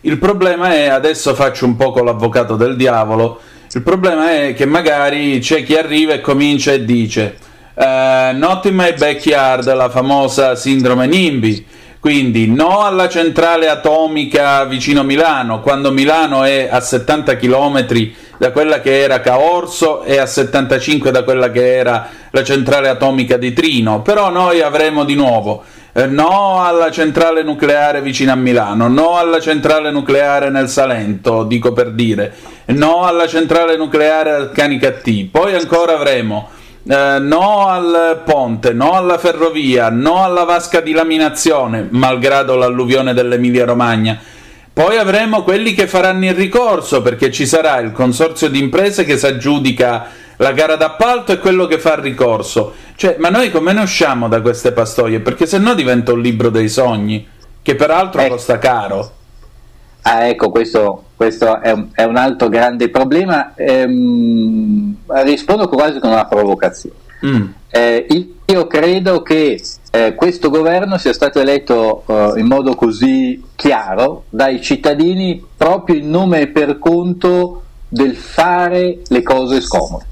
Il problema è, adesso faccio un po' l'avvocato del diavolo, il problema è che magari c'è chi arriva e comincia e dice uh, Not in my backyard, la famosa sindrome NIMBY, quindi no alla centrale atomica vicino Milano, quando Milano è a 70 km da quella che era Caorso e a 75 da quella che era la centrale atomica di Trino, però noi avremo di nuovo no alla centrale nucleare vicino a Milano, no alla centrale nucleare nel Salento, dico per dire, no alla centrale nucleare al Canicattì, poi ancora avremo eh, no al ponte, no alla ferrovia, no alla vasca di laminazione, malgrado l'alluvione dell'Emilia Romagna. Poi avremo quelli che faranno il ricorso perché ci sarà il consorzio di imprese che si aggiudica la gara d'appalto e quello che fa il ricorso. Cioè, ma noi come ne usciamo da queste pastoie? Perché se no diventa un libro dei sogni, che peraltro ecco. costa caro. Ah, ecco, questo, questo è, un, è, un, altro grande problema. Ehm, rispondo quasi con una provocazione. Mm. Eh, io credo che eh, questo governo sia stato eletto eh, in modo così chiaro dai cittadini proprio in nome e per conto del fare le cose scomode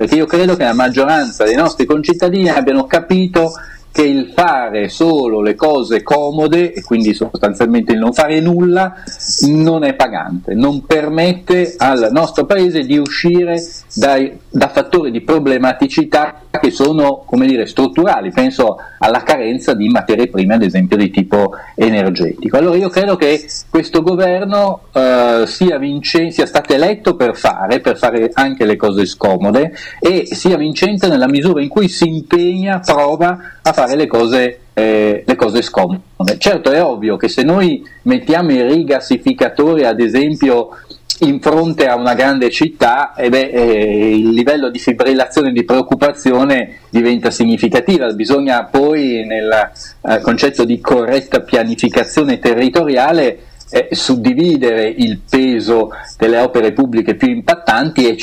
perché io credo che la maggioranza dei nostri concittadini abbiano capito che il fare solo le cose comode e quindi sostanzialmente il non fare nulla non è pagante, non permette al nostro paese di uscire dai, da fattori di problematicità che sono dire, strutturali, penso alla carenza di materie prime ad esempio di tipo energetico. Allora io credo che questo governo eh, sia, vincente, sia stato eletto per fare, per fare anche le cose scomode e sia vincente nella misura in cui si impegna, prova a fare le cose eh, cose scomode. Certo è ovvio che se noi mettiamo i rigassificatori ad esempio in fronte a una grande città eh beh, eh, il livello di fibrillazione e di preoccupazione diventa significativo, bisogna poi nel eh, concetto di corretta pianificazione territoriale eh, suddividere il peso delle opere pubbliche più impattanti e,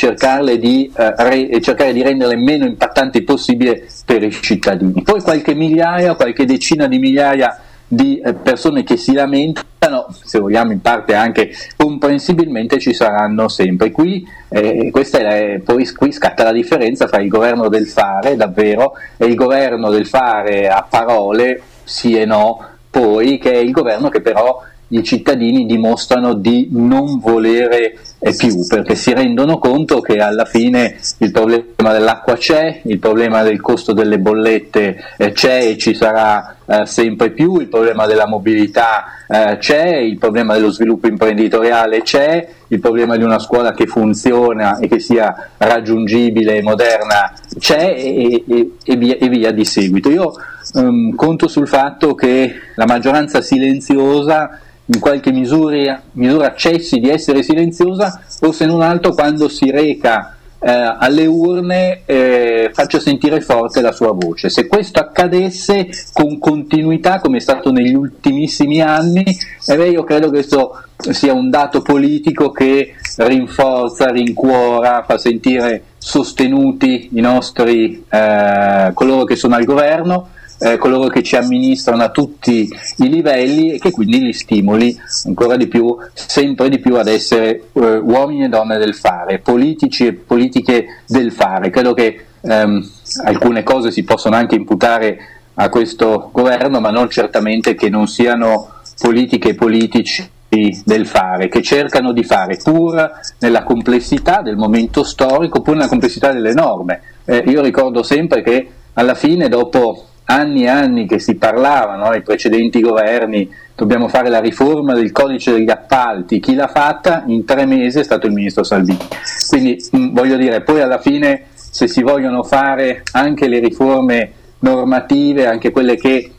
di, eh, re, e cercare di renderle meno impattanti possibile per i cittadini. Poi qualche migliaia, qualche decina di migliaia di eh, persone che si lamentano, se vogliamo in parte anche comprensibilmente ci saranno sempre. Qui, eh, questa è, poi qui scatta la differenza fra il governo del fare davvero e il governo del fare a parole sì e no, poi che è il governo che però i cittadini dimostrano di non volere più perché si rendono conto che alla fine il problema dell'acqua c'è, il problema del costo delle bollette eh, c'è e ci sarà eh, sempre più, il problema della mobilità eh, c'è, il problema dello sviluppo imprenditoriale c'è, il problema di una scuola che funziona e che sia raggiungibile e moderna c'è e, e, e, via, di seguito. Io um, conto sul fatto che la maggioranza silenziosa in qualche misura, misura cessi di essere silenziosa o se non altro quando si reca eh, alle urne eh, faccia sentire forte la sua voce. Se questo accadesse con continuità come è stato negli ultimissimi anni, eh io credo che questo sia un dato politico che rinforza, rincuora, fa sentire sostenuti i nostri, eh, coloro che sono al governo eh, coloro che ci amministrano a tutti i livelli e che quindi li stimoli ancora di più, sempre di più ad essere eh, uomini e donne del fare, politici e politiche del fare. Credo che ehm, alcune cose si possono anche imputare a questo governo, ma non certamente che non siano politiche e politici del fare, che cercano di fare pur nella complessità del momento storico, pur nella complessità delle norme. Eh, io ricordo sempre che alla fine, dopo anni e anni che si parlava, no, ai precedenti governi, dobbiamo fare la riforma del codice degli appalti, chi l'ha fatta in tre mesi è stato il ministro Salvini. Quindi mh, voglio dire, poi alla fine se si vogliono fare anche le riforme normative, anche quelle che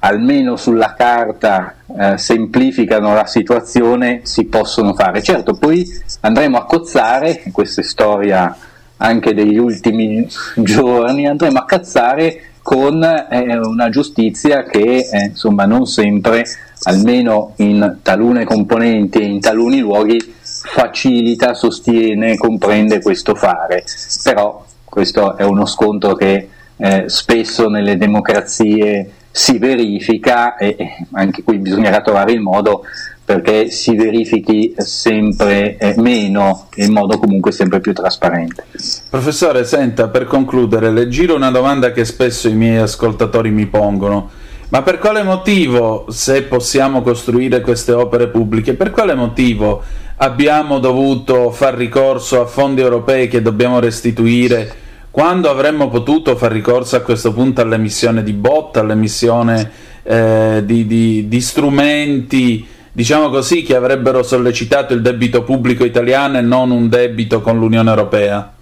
almeno sulla carta eh, semplificano la situazione, si possono fare. Certo, poi andremo a cozzare, questa è storia anche degli ultimi giorni, andremo a cazzare con eh, una giustizia che eh, insomma non sempre, almeno in talune componenti e in taluni luoghi, facilita, sostiene, comprende questo fare. Però questo è uno scontro che eh, spesso nelle democrazie si verifica e anche qui bisognerà trovare il modo perché si verifichi sempre eh, meno e in modo comunque sempre più trasparente. Professore, senta, per concludere, le giro una domanda che spesso i miei ascoltatori mi pongono. Ma per quale motivo, se possiamo costruire queste opere pubbliche, per quale motivo abbiamo dovuto far ricorso a fondi europei che dobbiamo restituire quando avremmo potuto far ricorso a questo punto all'emissione di bot, all'emissione eh, di, di, di strumenti, diciamo così, che avrebbero sollecitato il debito pubblico italiano e non un debito con l'Unione Europea?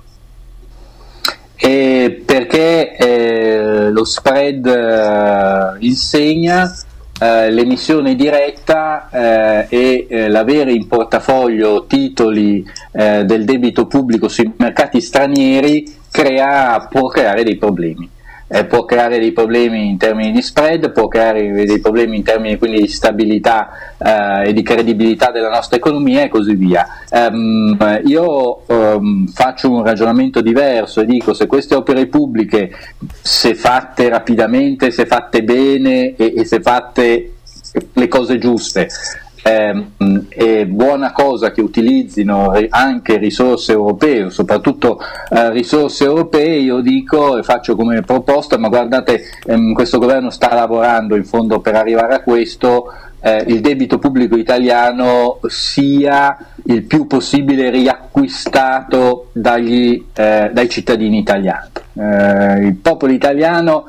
Eh, perché eh, lo spread eh, insegna eh, l'emissione diretta eh, e eh, l'avere in portafoglio titoli del debito pubblico sui mercati stranieri crea, può creare dei problemi. Eh, può creare dei problemi in termini di spread, può creare dei problemi in termini quindi di stabilità eh, e di credibilità della nostra economia e così via. Um, io um, faccio un ragionamento diverso e dico se queste opere pubbliche, se fatte rapidamente, se fatte bene e, e se fatte le cose giuste, è buona cosa che utilizzino anche risorse europee, soprattutto eh, risorse europee, io dico e faccio come proposta, ma guardate, ehm, questo governo sta lavorando in fondo per arrivare a questo, eh, il debito pubblico italiano sia il più possibile riacquistato dagli, eh, dai cittadini italiani. Il popolo italiano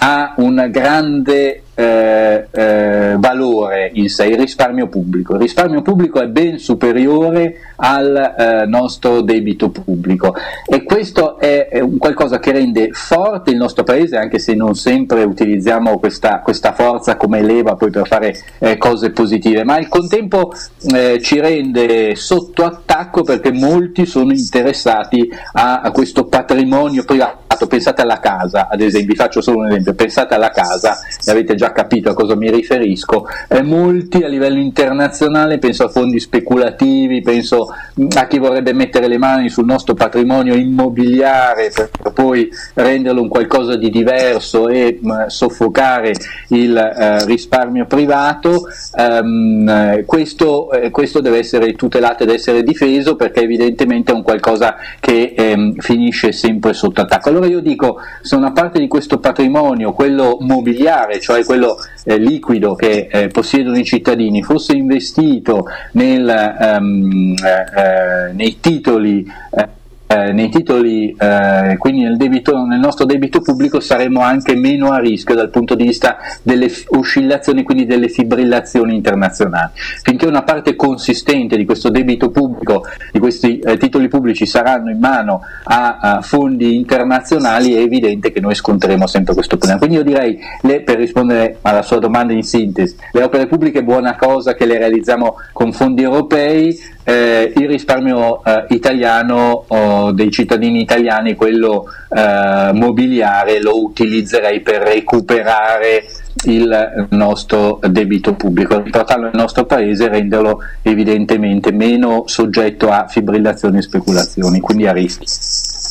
ha un grande eh, eh, valore in sé, il risparmio pubblico. Il risparmio pubblico è ben superiore al eh, nostro debito pubblico e questo è, è qualcosa che rende forte il nostro paese anche se non sempre utilizziamo questa, questa forza come leva poi per fare eh, cose positive, ma al contempo eh, ci rende sotto attacco perché molti sono interessati a, a questo patrimonio privato. Pensate alla casa, ad esempio, vi faccio solo un esempio, pensate alla casa, e avete già capito a cosa mi riferisco, eh, molti a livello internazionale, penso a fondi speculativi, penso mm, a chi vorrebbe mettere le mani sul nostro patrimonio immobiliare per poi renderlo un qualcosa di diverso e mh, mm, soffocare il eh, risparmio privato, um, questo, eh, questo, deve essere tutelato ed essere difeso perché evidentemente è un qualcosa che ehm, finisce sempre sotto attacco. Allora io dico, se una parte di questo patrimonio, quello mobiliare, cioè quello eh, liquido che eh, possiedono i cittadini fosse investito nel, um, eh, nei titoli eh, eh, nei titoli, eh, quindi nel, debito, nel, nostro debito pubblico saremo anche meno a rischio dal punto di vista delle oscillazioni, quindi delle fibrillazioni internazionali. Finché una parte consistente di questo debito pubblico, di questi eh, titoli pubblici saranno in mano a, a, fondi internazionali, è evidente che noi sconteremo sempre questo problema. Quindi io direi, le, per rispondere alla sua domanda in sintesi, le opere pubbliche è buona cosa che le realizziamo con fondi europei, eh, il risparmio eh, italiano oh, dei cittadini italiani, quello eh, mobiliare, lo utilizzerei per recuperare il nostro debito pubblico, riportarlo nel nostro paese e renderlo evidentemente meno soggetto a fibrillazioni e speculazioni, quindi a rischi.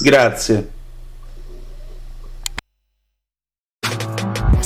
Grazie.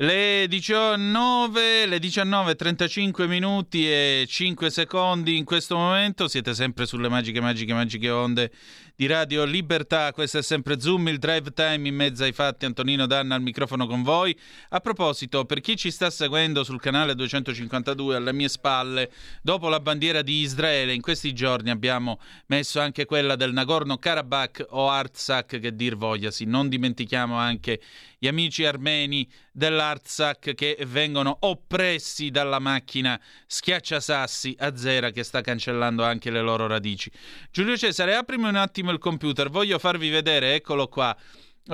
Le 19, le 19.35 minuti e 5 secondi in questo momento, siete sempre sulle magiche, magiche, magiche onde di Radio Libertà, questo è sempre Zoom, il drive time in mezzo ai fatti, Antonino Danna al microfono con voi. A proposito, per chi ci sta seguendo sul canale 252 alle mie spalle, dopo la bandiera di Israele, in questi giorni abbiamo messo anche quella del Nagorno-Karabakh o Artsakh, che dir vogliasi, non dimentichiamo anche gli amici armeni dell'Artsakh che vengono oppressi dalla macchina schiacciasassi Azera che sta cancellando anche le loro radici. Giulio Cesare, aprimi un attimo il computer, voglio farvi vedere, eccolo qua,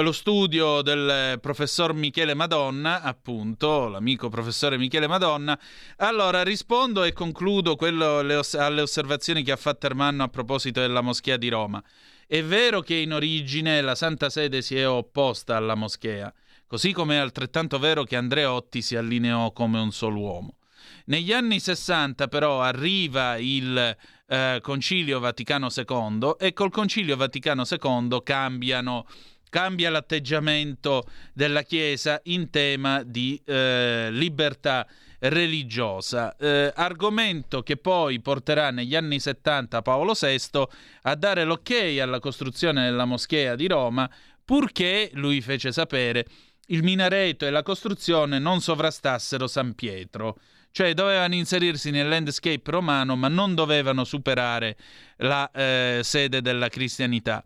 lo studio del professor Michele Madonna, appunto, l'amico professore Michele Madonna. Allora rispondo e concludo quello, le os- alle osservazioni che ha fatto Ermanno a proposito della moschea di Roma. È vero che in origine la Santa Sede si è opposta alla moschea, così come è altrettanto vero che Andreotti si allineò come un solo uomo. Negli anni 60 però arriva il eh, Concilio Vaticano II e col Concilio Vaticano II cambiano cambia l'atteggiamento della Chiesa in tema di eh, libertà religiosa, eh, argomento che poi porterà negli anni 70 Paolo VI a dare l'ok alla costruzione della moschea di Roma, purché, lui fece sapere, il minareto e la costruzione non sovrastassero San Pietro, cioè dovevano inserirsi nel landscape romano ma non dovevano superare la eh, sede della cristianità.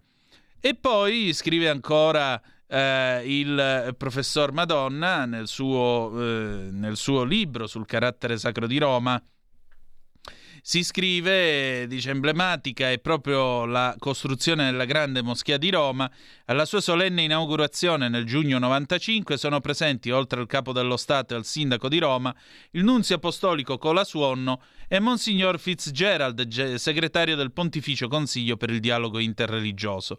E poi scrive ancora eh, il professor Madonna nel suo, eh, nel suo libro sul carattere sacro di Roma. Si scrive, dice, emblematica è proprio la costruzione della grande moschea di Roma. Alla sua solenne inaugurazione nel giugno 95 sono presenti, oltre al capo dello Stato e al sindaco di Roma, il nunzio apostolico Colasuonno e Monsignor Fitzgerald, ge- segretario del Pontificio Consiglio per il dialogo interreligioso.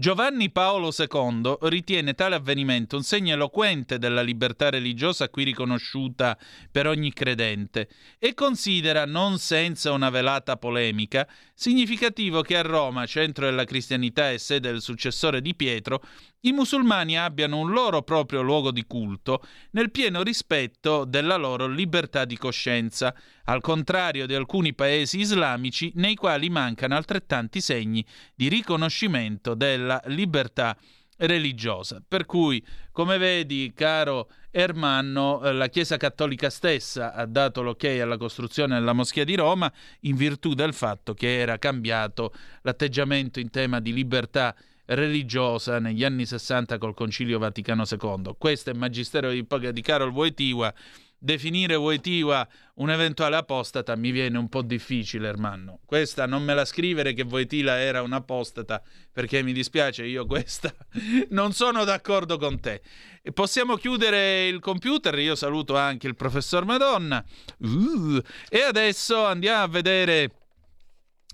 Giovanni Paolo II ritiene tale avvenimento un segno eloquente della libertà religiosa qui riconosciuta per ogni credente e considera, non senza una velata polemica, significativo che a Roma, centro della cristianità e sede del successore di Pietro, i musulmani abbiano un loro proprio luogo di culto nel pieno rispetto della loro libertà di coscienza, al contrario di alcuni paesi islamici nei quali mancano altrettanti segni di riconoscimento della libertà religiosa. Per cui, come vedi, caro Ermanno, eh, la Chiesa Cattolica stessa ha dato l'ok alla costruzione della Moschea di Roma in virtù del fatto che era cambiato l'atteggiamento in tema di libertà religiosa negli anni 60 col Concilio Vaticano II. Questo è il magistero di, Carol Wojtyła. Definire Wojtyła un eventuale apostata mi viene un po' difficile, Ermanno. Questa non me la scrivere che Wojtyła era un apostata, perché mi dispiace, io questa non sono d'accordo con te. E possiamo chiudere il computer, io saluto anche il professor Madonna. Uh, e adesso andiamo a vedere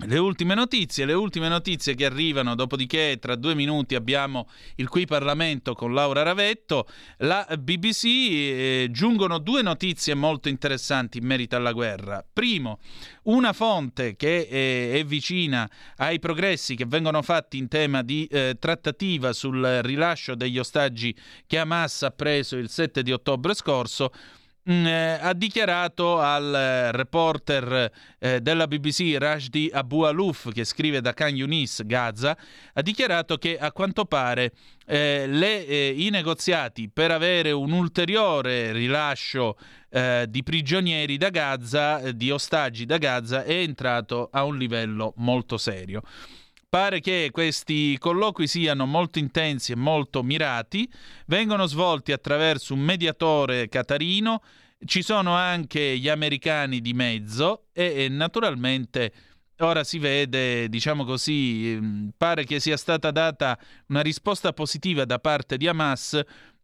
le ultime notizie, le ultime notizie che arrivano, dopodiché tra due minuti abbiamo il Qui Parlamento con Laura Ravetto. La BBC eh, giungono due notizie molto interessanti in merito alla guerra. Primo, una fonte che eh, è vicina ai progressi che vengono fatti in tema di eh, trattativa sul rilascio degli ostaggi che Hamas ha preso il 7 di ottobre scorso eh, ha dichiarato al eh, reporter eh, della BBC Rashdi Abu Aluf che scrive da Khan Yunis, Gaza, ha dichiarato che a quanto pare eh, le, eh, i negoziati per avere un ulteriore rilascio eh, di prigionieri da Gaza, di ostaggi da Gaza, è entrato a un livello molto serio. Pare che questi colloqui siano molto intensi e molto mirati, vengono svolti attraverso un mediatore catarino, ci sono anche gli americani di mezzo e, e naturalmente ora si vede, diciamo così, ehm, pare che sia stata data una risposta positiva da parte di Hamas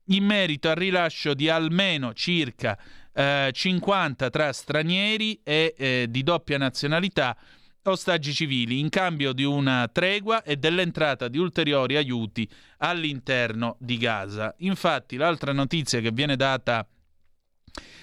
in merito al rilascio di almeno circa eh, 50 tra stranieri e eh, di doppia nazionalità ostaggi civili in cambio di una tregua e dell'entrata di ulteriori aiuti all'interno di Gaza. Infatti l'altra notizia che viene data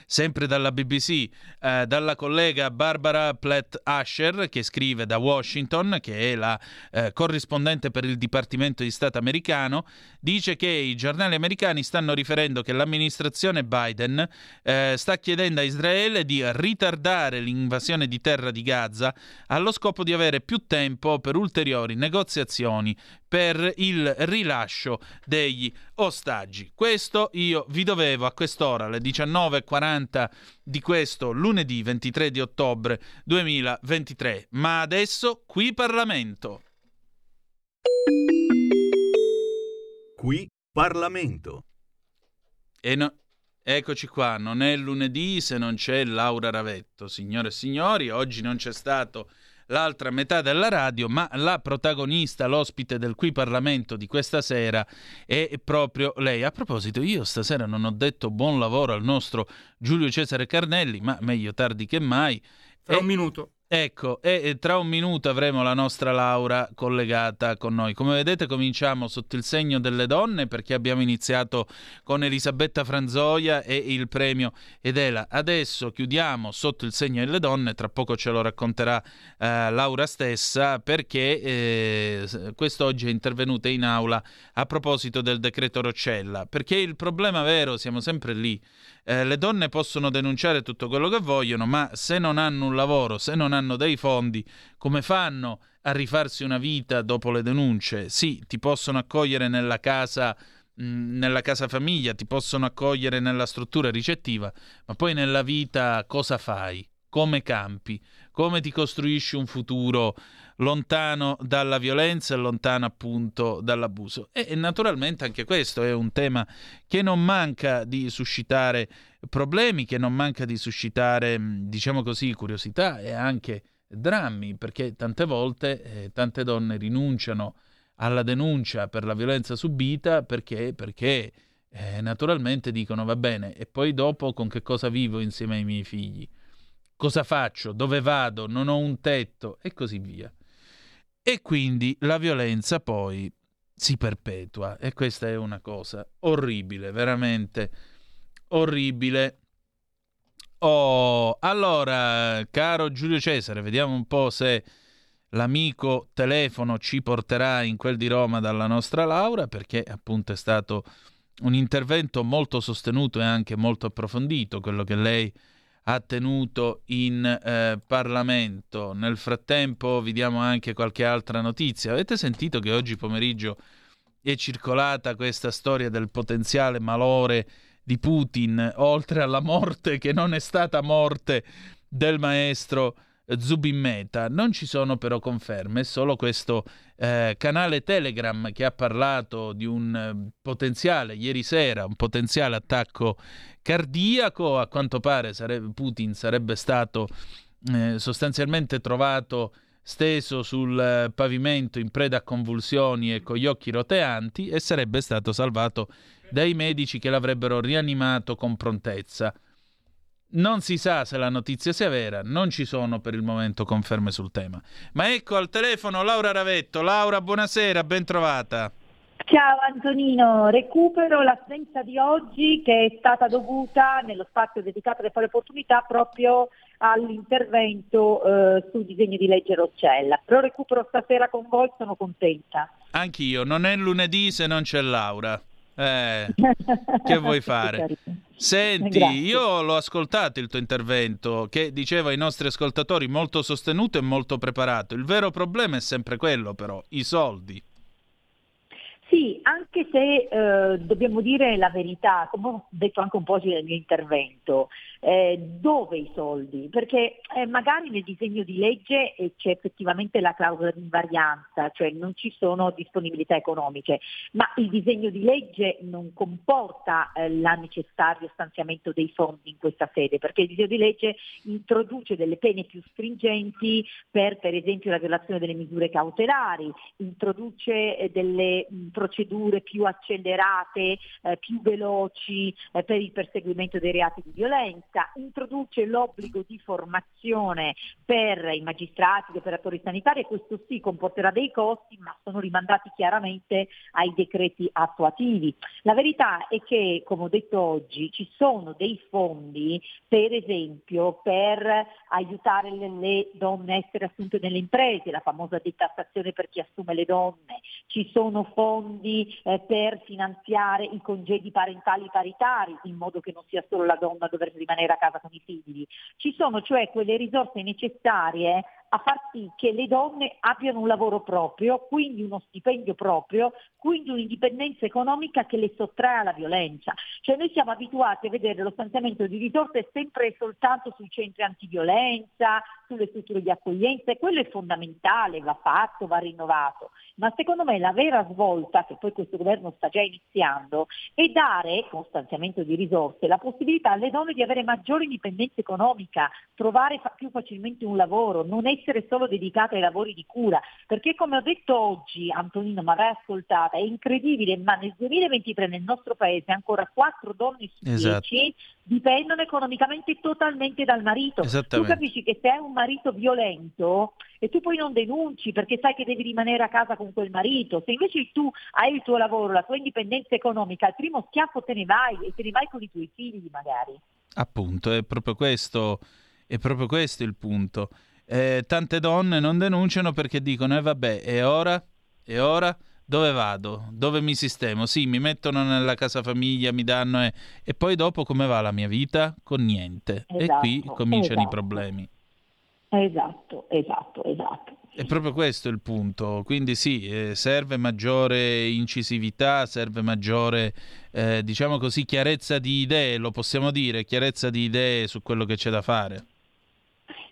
sempre dalla BBC, eh, dalla collega Barbara Platt Asher, che scrive da Washington, che è la eh, corrispondente per il Dipartimento di Stato americano, dice che i giornali americani stanno riferendo che l'amministrazione Biden eh, sta chiedendo a Israele di ritardare l'invasione di terra di Gaza allo scopo di avere più tempo per ulteriori negoziazioni per il rilascio degli ostaggi. Questo io vi dovevo a quest'ora, alle 19.40 di questo lunedì 23 di ottobre 2023. Ma adesso qui Parlamento. Qui Parlamento. E no, eccoci qua, non è lunedì se non c'è Laura Ravetto, signore e signori, oggi non c'è stato l'altra metà della radio, ma la protagonista, l'ospite del qui Parlamento di questa sera è proprio lei. A proposito, io stasera non ho detto buon lavoro al nostro Giulio Cesare Carnelli, ma meglio tardi che mai. Fra e... un minuto. Ecco, e tra un minuto avremo la nostra Laura collegata con noi. Come vedete cominciamo sotto il segno delle donne perché abbiamo iniziato con Elisabetta Franzoia e il premio Edela. Adesso chiudiamo sotto il segno delle donne, tra poco ce lo racconterà eh, Laura stessa perché eh, quest'oggi è intervenuta in aula a proposito del decreto Roccella. Perché il problema vero, siamo sempre lì, eh, le donne possono denunciare tutto quello che vogliono, ma se non hanno un lavoro, se non hanno dei fondi, come fanno a rifarsi una vita dopo le denunce? Sì, ti possono accogliere nella casa mm, nella casa famiglia, ti possono accogliere nella struttura ricettiva, ma poi nella vita cosa fai? Come campi? Come ti costruisci un futuro lontano dalla violenza e lontano appunto dall'abuso. E, e, naturalmente anche questo è un tema che non manca di suscitare problemi, che non manca di suscitare, diciamo così, curiosità e anche drammi, perché tante volte eh, tante donne rinunciano alla denuncia per la violenza subita perché, perché eh, naturalmente dicono va bene e poi dopo con che cosa vivo insieme ai miei figli? Cosa faccio? Dove vado? Non ho un tetto e così via. E quindi la violenza poi si perpetua e questa è una cosa orribile, veramente orribile. Oh, allora, caro Giulio Cesare, vediamo un po' se l'amico telefono ci porterà in quel di Roma dalla nostra Laura, perché appunto è stato un intervento molto sostenuto e anche molto approfondito, quello che lei ha tenuto in eh, Parlamento. Nel frattempo vi diamo anche qualche altra notizia. Avete sentito che oggi pomeriggio è circolata questa storia del potenziale malore di Putin, oltre alla morte che non è stata morte del maestro Zubin Meta. Non ci sono però conferme, è solo questo eh, canale Telegram che ha parlato di un eh, potenziale, ieri sera, un potenziale attacco cardiaco. A quanto pare sarebbe, Putin sarebbe stato eh, sostanzialmente trovato steso sul eh, pavimento in preda a convulsioni e con gli occhi roteanti e sarebbe stato salvato dai medici che l'avrebbero rianimato con prontezza. Non si sa se la notizia sia vera, non ci sono per il momento conferme sul tema. Ma ecco al telefono Laura Ravetto. Laura, buonasera, ben trovata. Ciao Antonino, recupero l'assenza di oggi che è stata dovuta nello spazio dedicato alle pari opportunità proprio all'intervento eh, sul disegno di legge Roccella. Però recupero stasera con voi, sono contenta. Anch'io, non è lunedì se non c'è Laura. Eh, che vuoi fare? Senti, Grazie. io l'ho ascoltato il tuo intervento che diceva ai nostri ascoltatori molto sostenuto e molto preparato. Il vero problema è sempre quello però, i soldi. Sì, anche se eh, dobbiamo dire la verità, come ho detto anche un po' nel mio intervento, eh, dove i soldi? Perché eh, magari nel disegno di legge eh, c'è effettivamente la clausola di invarianza, cioè non ci sono disponibilità economiche, ma il disegno di legge non comporta eh, la necessario stanziamento dei fondi in questa sede, perché il disegno di legge introduce delle pene più stringenti per per esempio la violazione delle misure cautelari, introduce eh, delle mh, procedure più accelerate, più veloci per il perseguimento dei reati di violenza, introduce l'obbligo di formazione per i magistrati, gli operatori sanitari e questo sì comporterà dei costi ma sono rimandati chiaramente ai decreti attuativi. La verità è che, come ho detto oggi, ci sono dei fondi per esempio per aiutare le, le donne a essere assunte nelle imprese, la famosa detassazione per chi assume le donne, ci sono fondi eh, per finanziare i congedi parentali paritari, in modo che non sia solo la donna a dover rimanere a casa con i figli. Ci sono cioè quelle risorse necessarie a far sì che le donne abbiano un lavoro proprio, quindi uno stipendio proprio, quindi un'indipendenza economica che le sottrae alla violenza. Cioè noi siamo abituati a vedere lo stanziamento di risorse sempre e soltanto sui centri antiviolenza, sulle strutture di accoglienza e quello è fondamentale, va fatto, va rinnovato. Ma secondo me la vera svolta, che poi questo governo sta già iniziando, è dare, con stanziamento di risorse, la possibilità alle donne di avere maggiore indipendenza economica, trovare fa- più facilmente un lavoro, non essere solo dedicate ai lavori di cura. Perché come ho detto oggi, Antonino, ma vai ascoltata, è incredibile, ma nel 2023 nel nostro paese ancora 4 donne su 10 Esatto. dipendono economicamente totalmente dal marito. Tu capisci che se hai un marito violento e tu poi non denunci perché sai che devi rimanere a casa con quel marito, se invece tu hai il tuo lavoro, la tua indipendenza economica, al primo schiaffo te ne vai e te ne vai con i tuoi figli magari. Appunto, è proprio questo, è proprio questo il punto. Eh, tante donne non denunciano perché dicono, eh vabbè, e ora? E ora? Dove vado? Dove mi sistemo? Sì, mi mettono nella casa famiglia, mi danno... E, e poi dopo come va la mia vita? Con niente. e qui Esatto, cominciano i esatto. problemi. Esatto, esatto, esatto. È proprio questo il punto, quindi sì, eh, serve maggiore incisività, serve maggiore, eh, diciamo così, chiarezza di idee, lo possiamo dire, chiarezza di idee su quello che c'è da fare.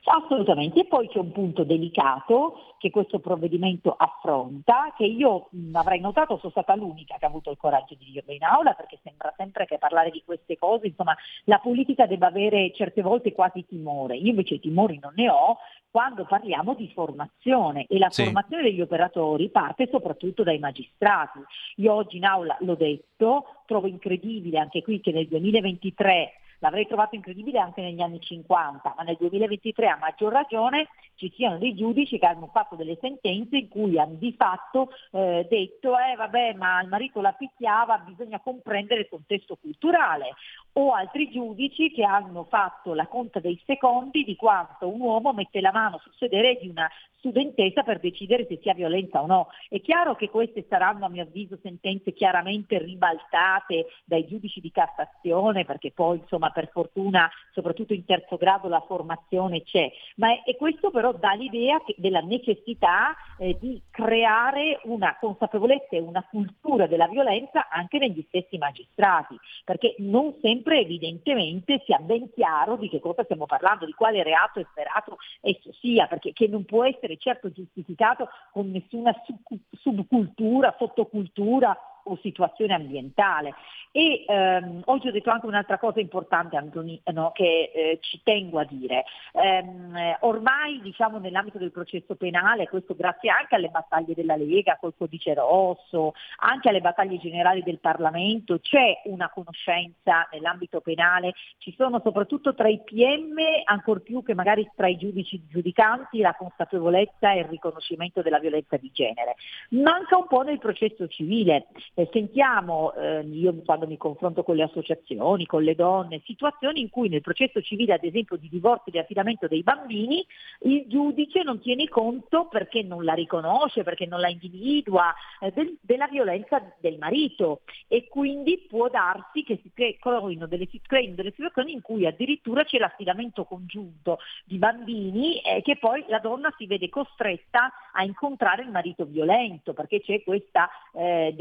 Assolutamente, e poi c'è un punto delicato che questo provvedimento affronta, che io mh, avrei notato, sono stata l'unica che ha avuto il coraggio di dirlo in aula, perché sembra sempre che parlare di queste cose, insomma, la politica debba avere certe volte quasi timore. Io invece timori non ne ho quando parliamo di formazione e la Sì. formazione degli operatori parte soprattutto dai magistrati. Io oggi in aula l'ho detto, trovo incredibile anche qui che nel 2023 L'avrei trovato incredibile anche negli anni 50, ma nel 2023 a maggior ragione ci siano dei giudici che hanno fatto delle sentenze in cui hanno di fatto eh, detto eh vabbè ma il marito la picchiava, bisogna comprendere il contesto culturale o altri giudici che hanno fatto la conta dei secondi di quanto un uomo mette la mano sul sedere di una studentessa per decidere se sia violenza o no. È chiaro che queste saranno a mio avviso sentenze chiaramente ribaltate dai giudici di Cassazione perché poi insomma per fortuna soprattutto in terzo grado la formazione c'è, ma è, e questo però dà l'idea che- della necessità eh, di creare una consapevolezza e una cultura della violenza anche negli stessi magistrati, perché non sempre evidentemente sia ben chiaro di che cosa stiamo parlando, di quale reato efferato esso sia, perché che non può essere certo giustificato con nessuna sub- subcultura, sottocultura o situazione ambientale. E ehm, oggi ho detto anche un'altra cosa importante, Antonino, che eh, ci tengo a dire. Ehm, eh, ormai diciamo nell'ambito del processo penale, questo grazie anche alle battaglie della Lega col codice rosso, anche alle battaglie generali del Parlamento, c'è una conoscenza nell'ambito penale, ci sono soprattutto tra i PM, ancor più che magari tra i giudici giudicanti, la consapevolezza e il riconoscimento della violenza di genere. Manca un po' nel processo civile. Eh, sentiamo, eh, io quando mi confronto con le associazioni, con le donne, situazioni in cui nel processo civile, ad esempio di divorzio e di affidamento dei bambini, il giudice non tiene conto perché non la riconosce, perché non la individua, eh, del, della violenza del marito. E quindi può darsi che si creino delle, creino delle situazioni in cui addirittura c'è l'affidamento congiunto di bambini e che poi la donna si vede costretta a incontrare il marito violento perché c'è questa eh,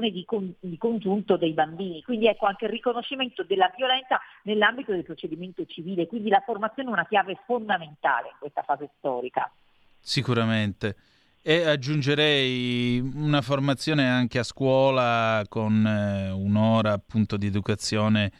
decisione di, con, di, congiunto dei bambini. Quindi ecco anche il riconoscimento della violenza nell'ambito del procedimento civile, quindi la formazione è una chiave fondamentale in questa fase storica. Sicuramente. E aggiungerei una formazione anche a scuola con eh, un'ora appunto di educazione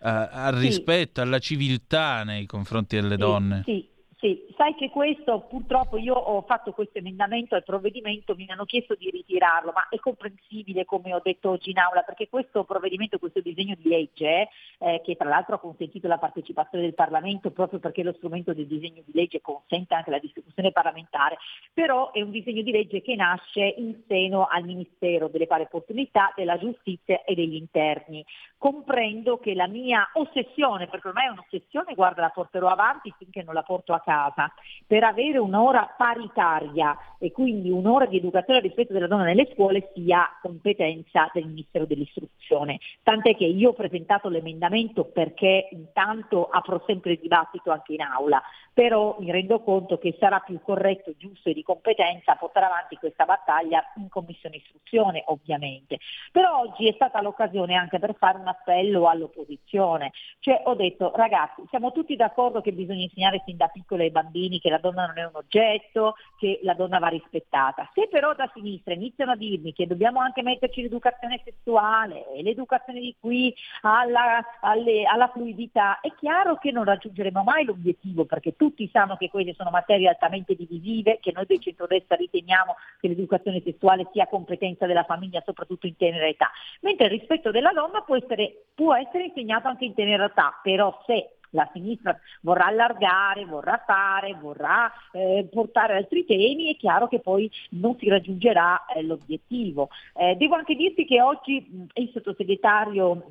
eh, al sì. rispetto, alla civiltà nei confronti delle sì, donne. Sì, sì, sai che questo purtroppo io ho fatto questo emendamento al provvedimento, mi hanno chiesto di ritirarlo, ma è comprensibile come ho detto oggi in aula, perché questo provvedimento, questo disegno di legge, eh, che tra l'altro ha consentito la partecipazione del Parlamento proprio perché lo strumento del disegno di legge consente anche la discussione parlamentare, però è un disegno di legge che nasce in seno al Ministero delle pari opportunità, della giustizia e degli interni. Comprendo che la mia ossessione, perché ormai è un'ossessione, guarda la porterò avanti finché non la porto a casa, casa per avere un'ora paritaria e quindi un'ora di educazione al rispetto della donna nelle scuole sia competenza del Ministero dell'Istruzione. Tant'è che io ho presentato l'emendamento perché intanto apro sempre il dibattito anche in aula, però mi rendo conto che sarà più corretto, giusto e di competenza portare avanti questa battaglia in Commissione Istruzione ovviamente. Però oggi è stata l'occasione anche per fare un appello all'opposizione, cioè ho detto ragazzi siamo tutti d'accordo che bisogna insegnare sin da piccole ai bambini che la donna non è un oggetto, che la donna va rispettata. Se però da sinistra iniziano a dirmi che dobbiamo anche metterci l'educazione sessuale e l'educazione di qui alla, alle, alla fluidità, è chiaro che non raggiungeremo mai l'obiettivo perché tutti sanno che queste sono materie altamente divisive, che noi del centrodestra riteniamo che l'educazione sessuale sia competenza della famiglia soprattutto in tenera età, mentre il rispetto della donna può essere, può essere insegnato anche in tenera età, però se la sinistra vorrà allargare, vorrà fare, vorrà eh, portare altri temi, è chiaro che poi non si raggiungerà eh, l'obiettivo. Eh, devo anche dirti che oggi il sottosegretario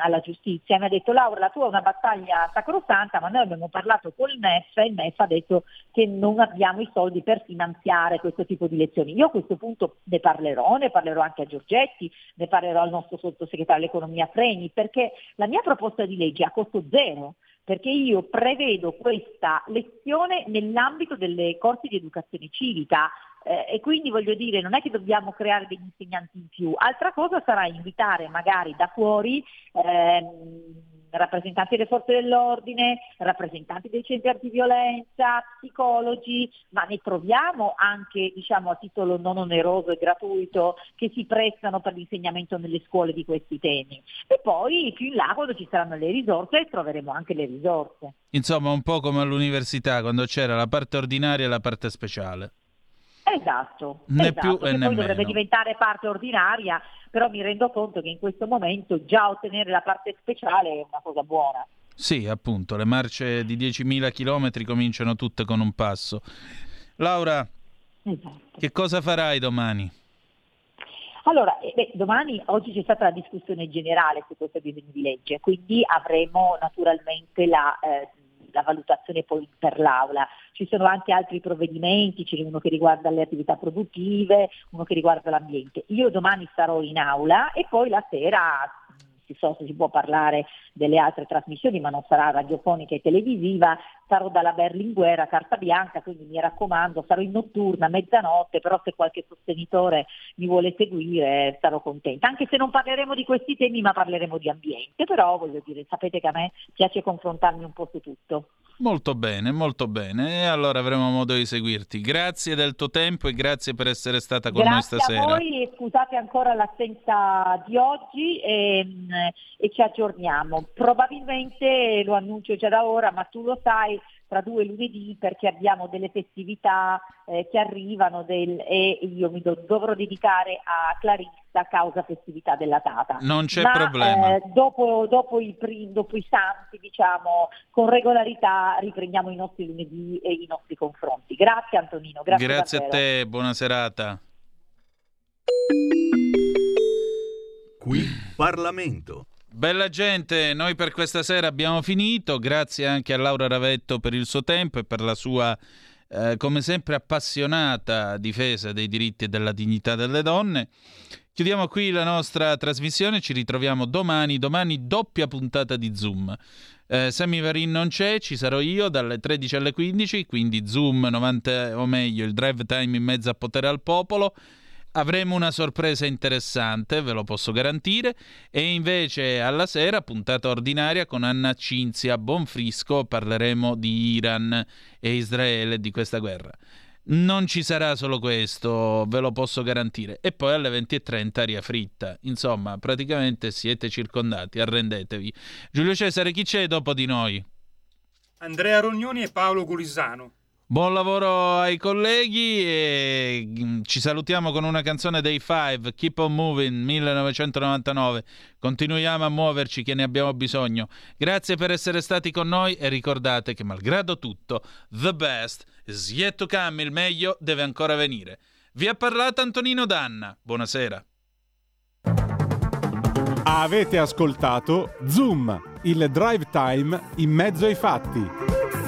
alla giustizia mi ha detto Laura la tua è una battaglia sacrosanta ma noi abbiamo parlato col MEF e il MEF ha detto che non abbiamo i soldi per finanziare questo tipo di lezioni. Io a questo punto ne parlerò, ne parlerò anche a Giorgetti, ne parlerò al nostro sottosegretario all'economia Freni perché la mia proposta di legge è a costo zero perché io prevedo questa lezione nell'ambito delle corsi di educazione civica. Eh, e quindi voglio dire non è che dobbiamo creare degli insegnanti in più, altra cosa sarà invitare magari da fuori ehm, rappresentanti delle forze dell'ordine, rappresentanti dei centri antiviolenza, psicologi, ma ne troviamo anche diciamo, a titolo non oneroso e gratuito che si prestano per l'insegnamento nelle scuole di questi temi. E poi più in là quando ci saranno le risorse troveremo anche le risorse. Insomma un po' come all'università quando c'era la parte ordinaria e la parte speciale. Esatto, né esatto, più e né poi dovrebbe diventare parte ordinaria, però mi rendo conto che in questo momento già ottenere la parte speciale è una cosa buona. Sì, appunto, le marce di 10.000 km cominciano tutte con un passo. Laura, Esatto. che cosa farai domani? Allora, eh, beh, domani, oggi c'è stata la discussione generale su questo disegno di legge, quindi avremo naturalmente la, eh, la valutazione poi per l'Aula. Ci sono anche altri provvedimenti, c'è uno che riguarda le attività produttive, uno che riguarda l'ambiente. Io domani sarò in aula e poi la sera si so se si può parlare delle altre trasmissioni, ma non sarà radiofonica e televisiva, sarò dalla Berlinguer a carta bianca, quindi mi raccomando, sarò in notturna, mezzanotte, però se qualche sostenitore mi vuole seguire sarò contenta, anche se non parleremo di questi temi, ma parleremo di ambiente, però voglio dire, sapete che a me piace confrontarmi un po' su tutto. Molto bene, molto bene. E allora avremo modo di seguirti. Grazie del tuo tempo e grazie per essere stata con Grazie noi stasera. a voi e scusate ancora l'assenza di oggi e, e ci aggiorniamo. Probabilmente lo annuncio già da ora, ma tu lo sai, tra due lunedì perché abbiamo delle festività eh, che arrivano del, e io mi do- dovrò dedicare a Clarissa causa festività della data. Non c'è Ma, problema. eh, dopo, dopo, i dopo i santi, diciamo, con regolarità riprendiamo i nostri lunedì e i nostri confronti. Grazie Antonino, grazie, Grazie a te, buona serata. Qui Parlamento. Bella gente, noi per questa sera abbiamo finito, grazie anche a Laura Ravetto per il suo tempo e per la sua, eh, come sempre, appassionata difesa dei diritti e della dignità delle donne. Chiudiamo qui la nostra trasmissione, ci ritroviamo domani, domani doppia puntata di Zoom. Eh, Sammy Varin non c'è, ci sarò io dalle 13 alle 15, quindi Zoom 90 o meglio il drive time in mezzo a potere al popolo. Avremo una sorpresa interessante, ve lo posso garantire, e invece alla sera, puntata ordinaria con Anna Cinzia Bonfrisco, parleremo di Iran e Israele di questa guerra. Non ci sarà solo questo, ve lo posso garantire. E poi alle 20.30 aria fritta. Insomma, praticamente siete circondati, arrendetevi. Giulio Cesare, chi c'è dopo di noi? Andrea Rognoni e Paolo Gulisano. Buon lavoro ai colleghi e mm, ci salutiamo con una canzone dei Five, Keep on Moving 1999. Continuiamo a muoverci che ne abbiamo bisogno. Grazie per essere stati con noi e ricordate che malgrado tutto, the best is yet to come, il meglio deve ancora venire. Vi ha parlato Antonino Danna. Buonasera. Avete ascoltato Zoom, il drive time in mezzo ai fatti.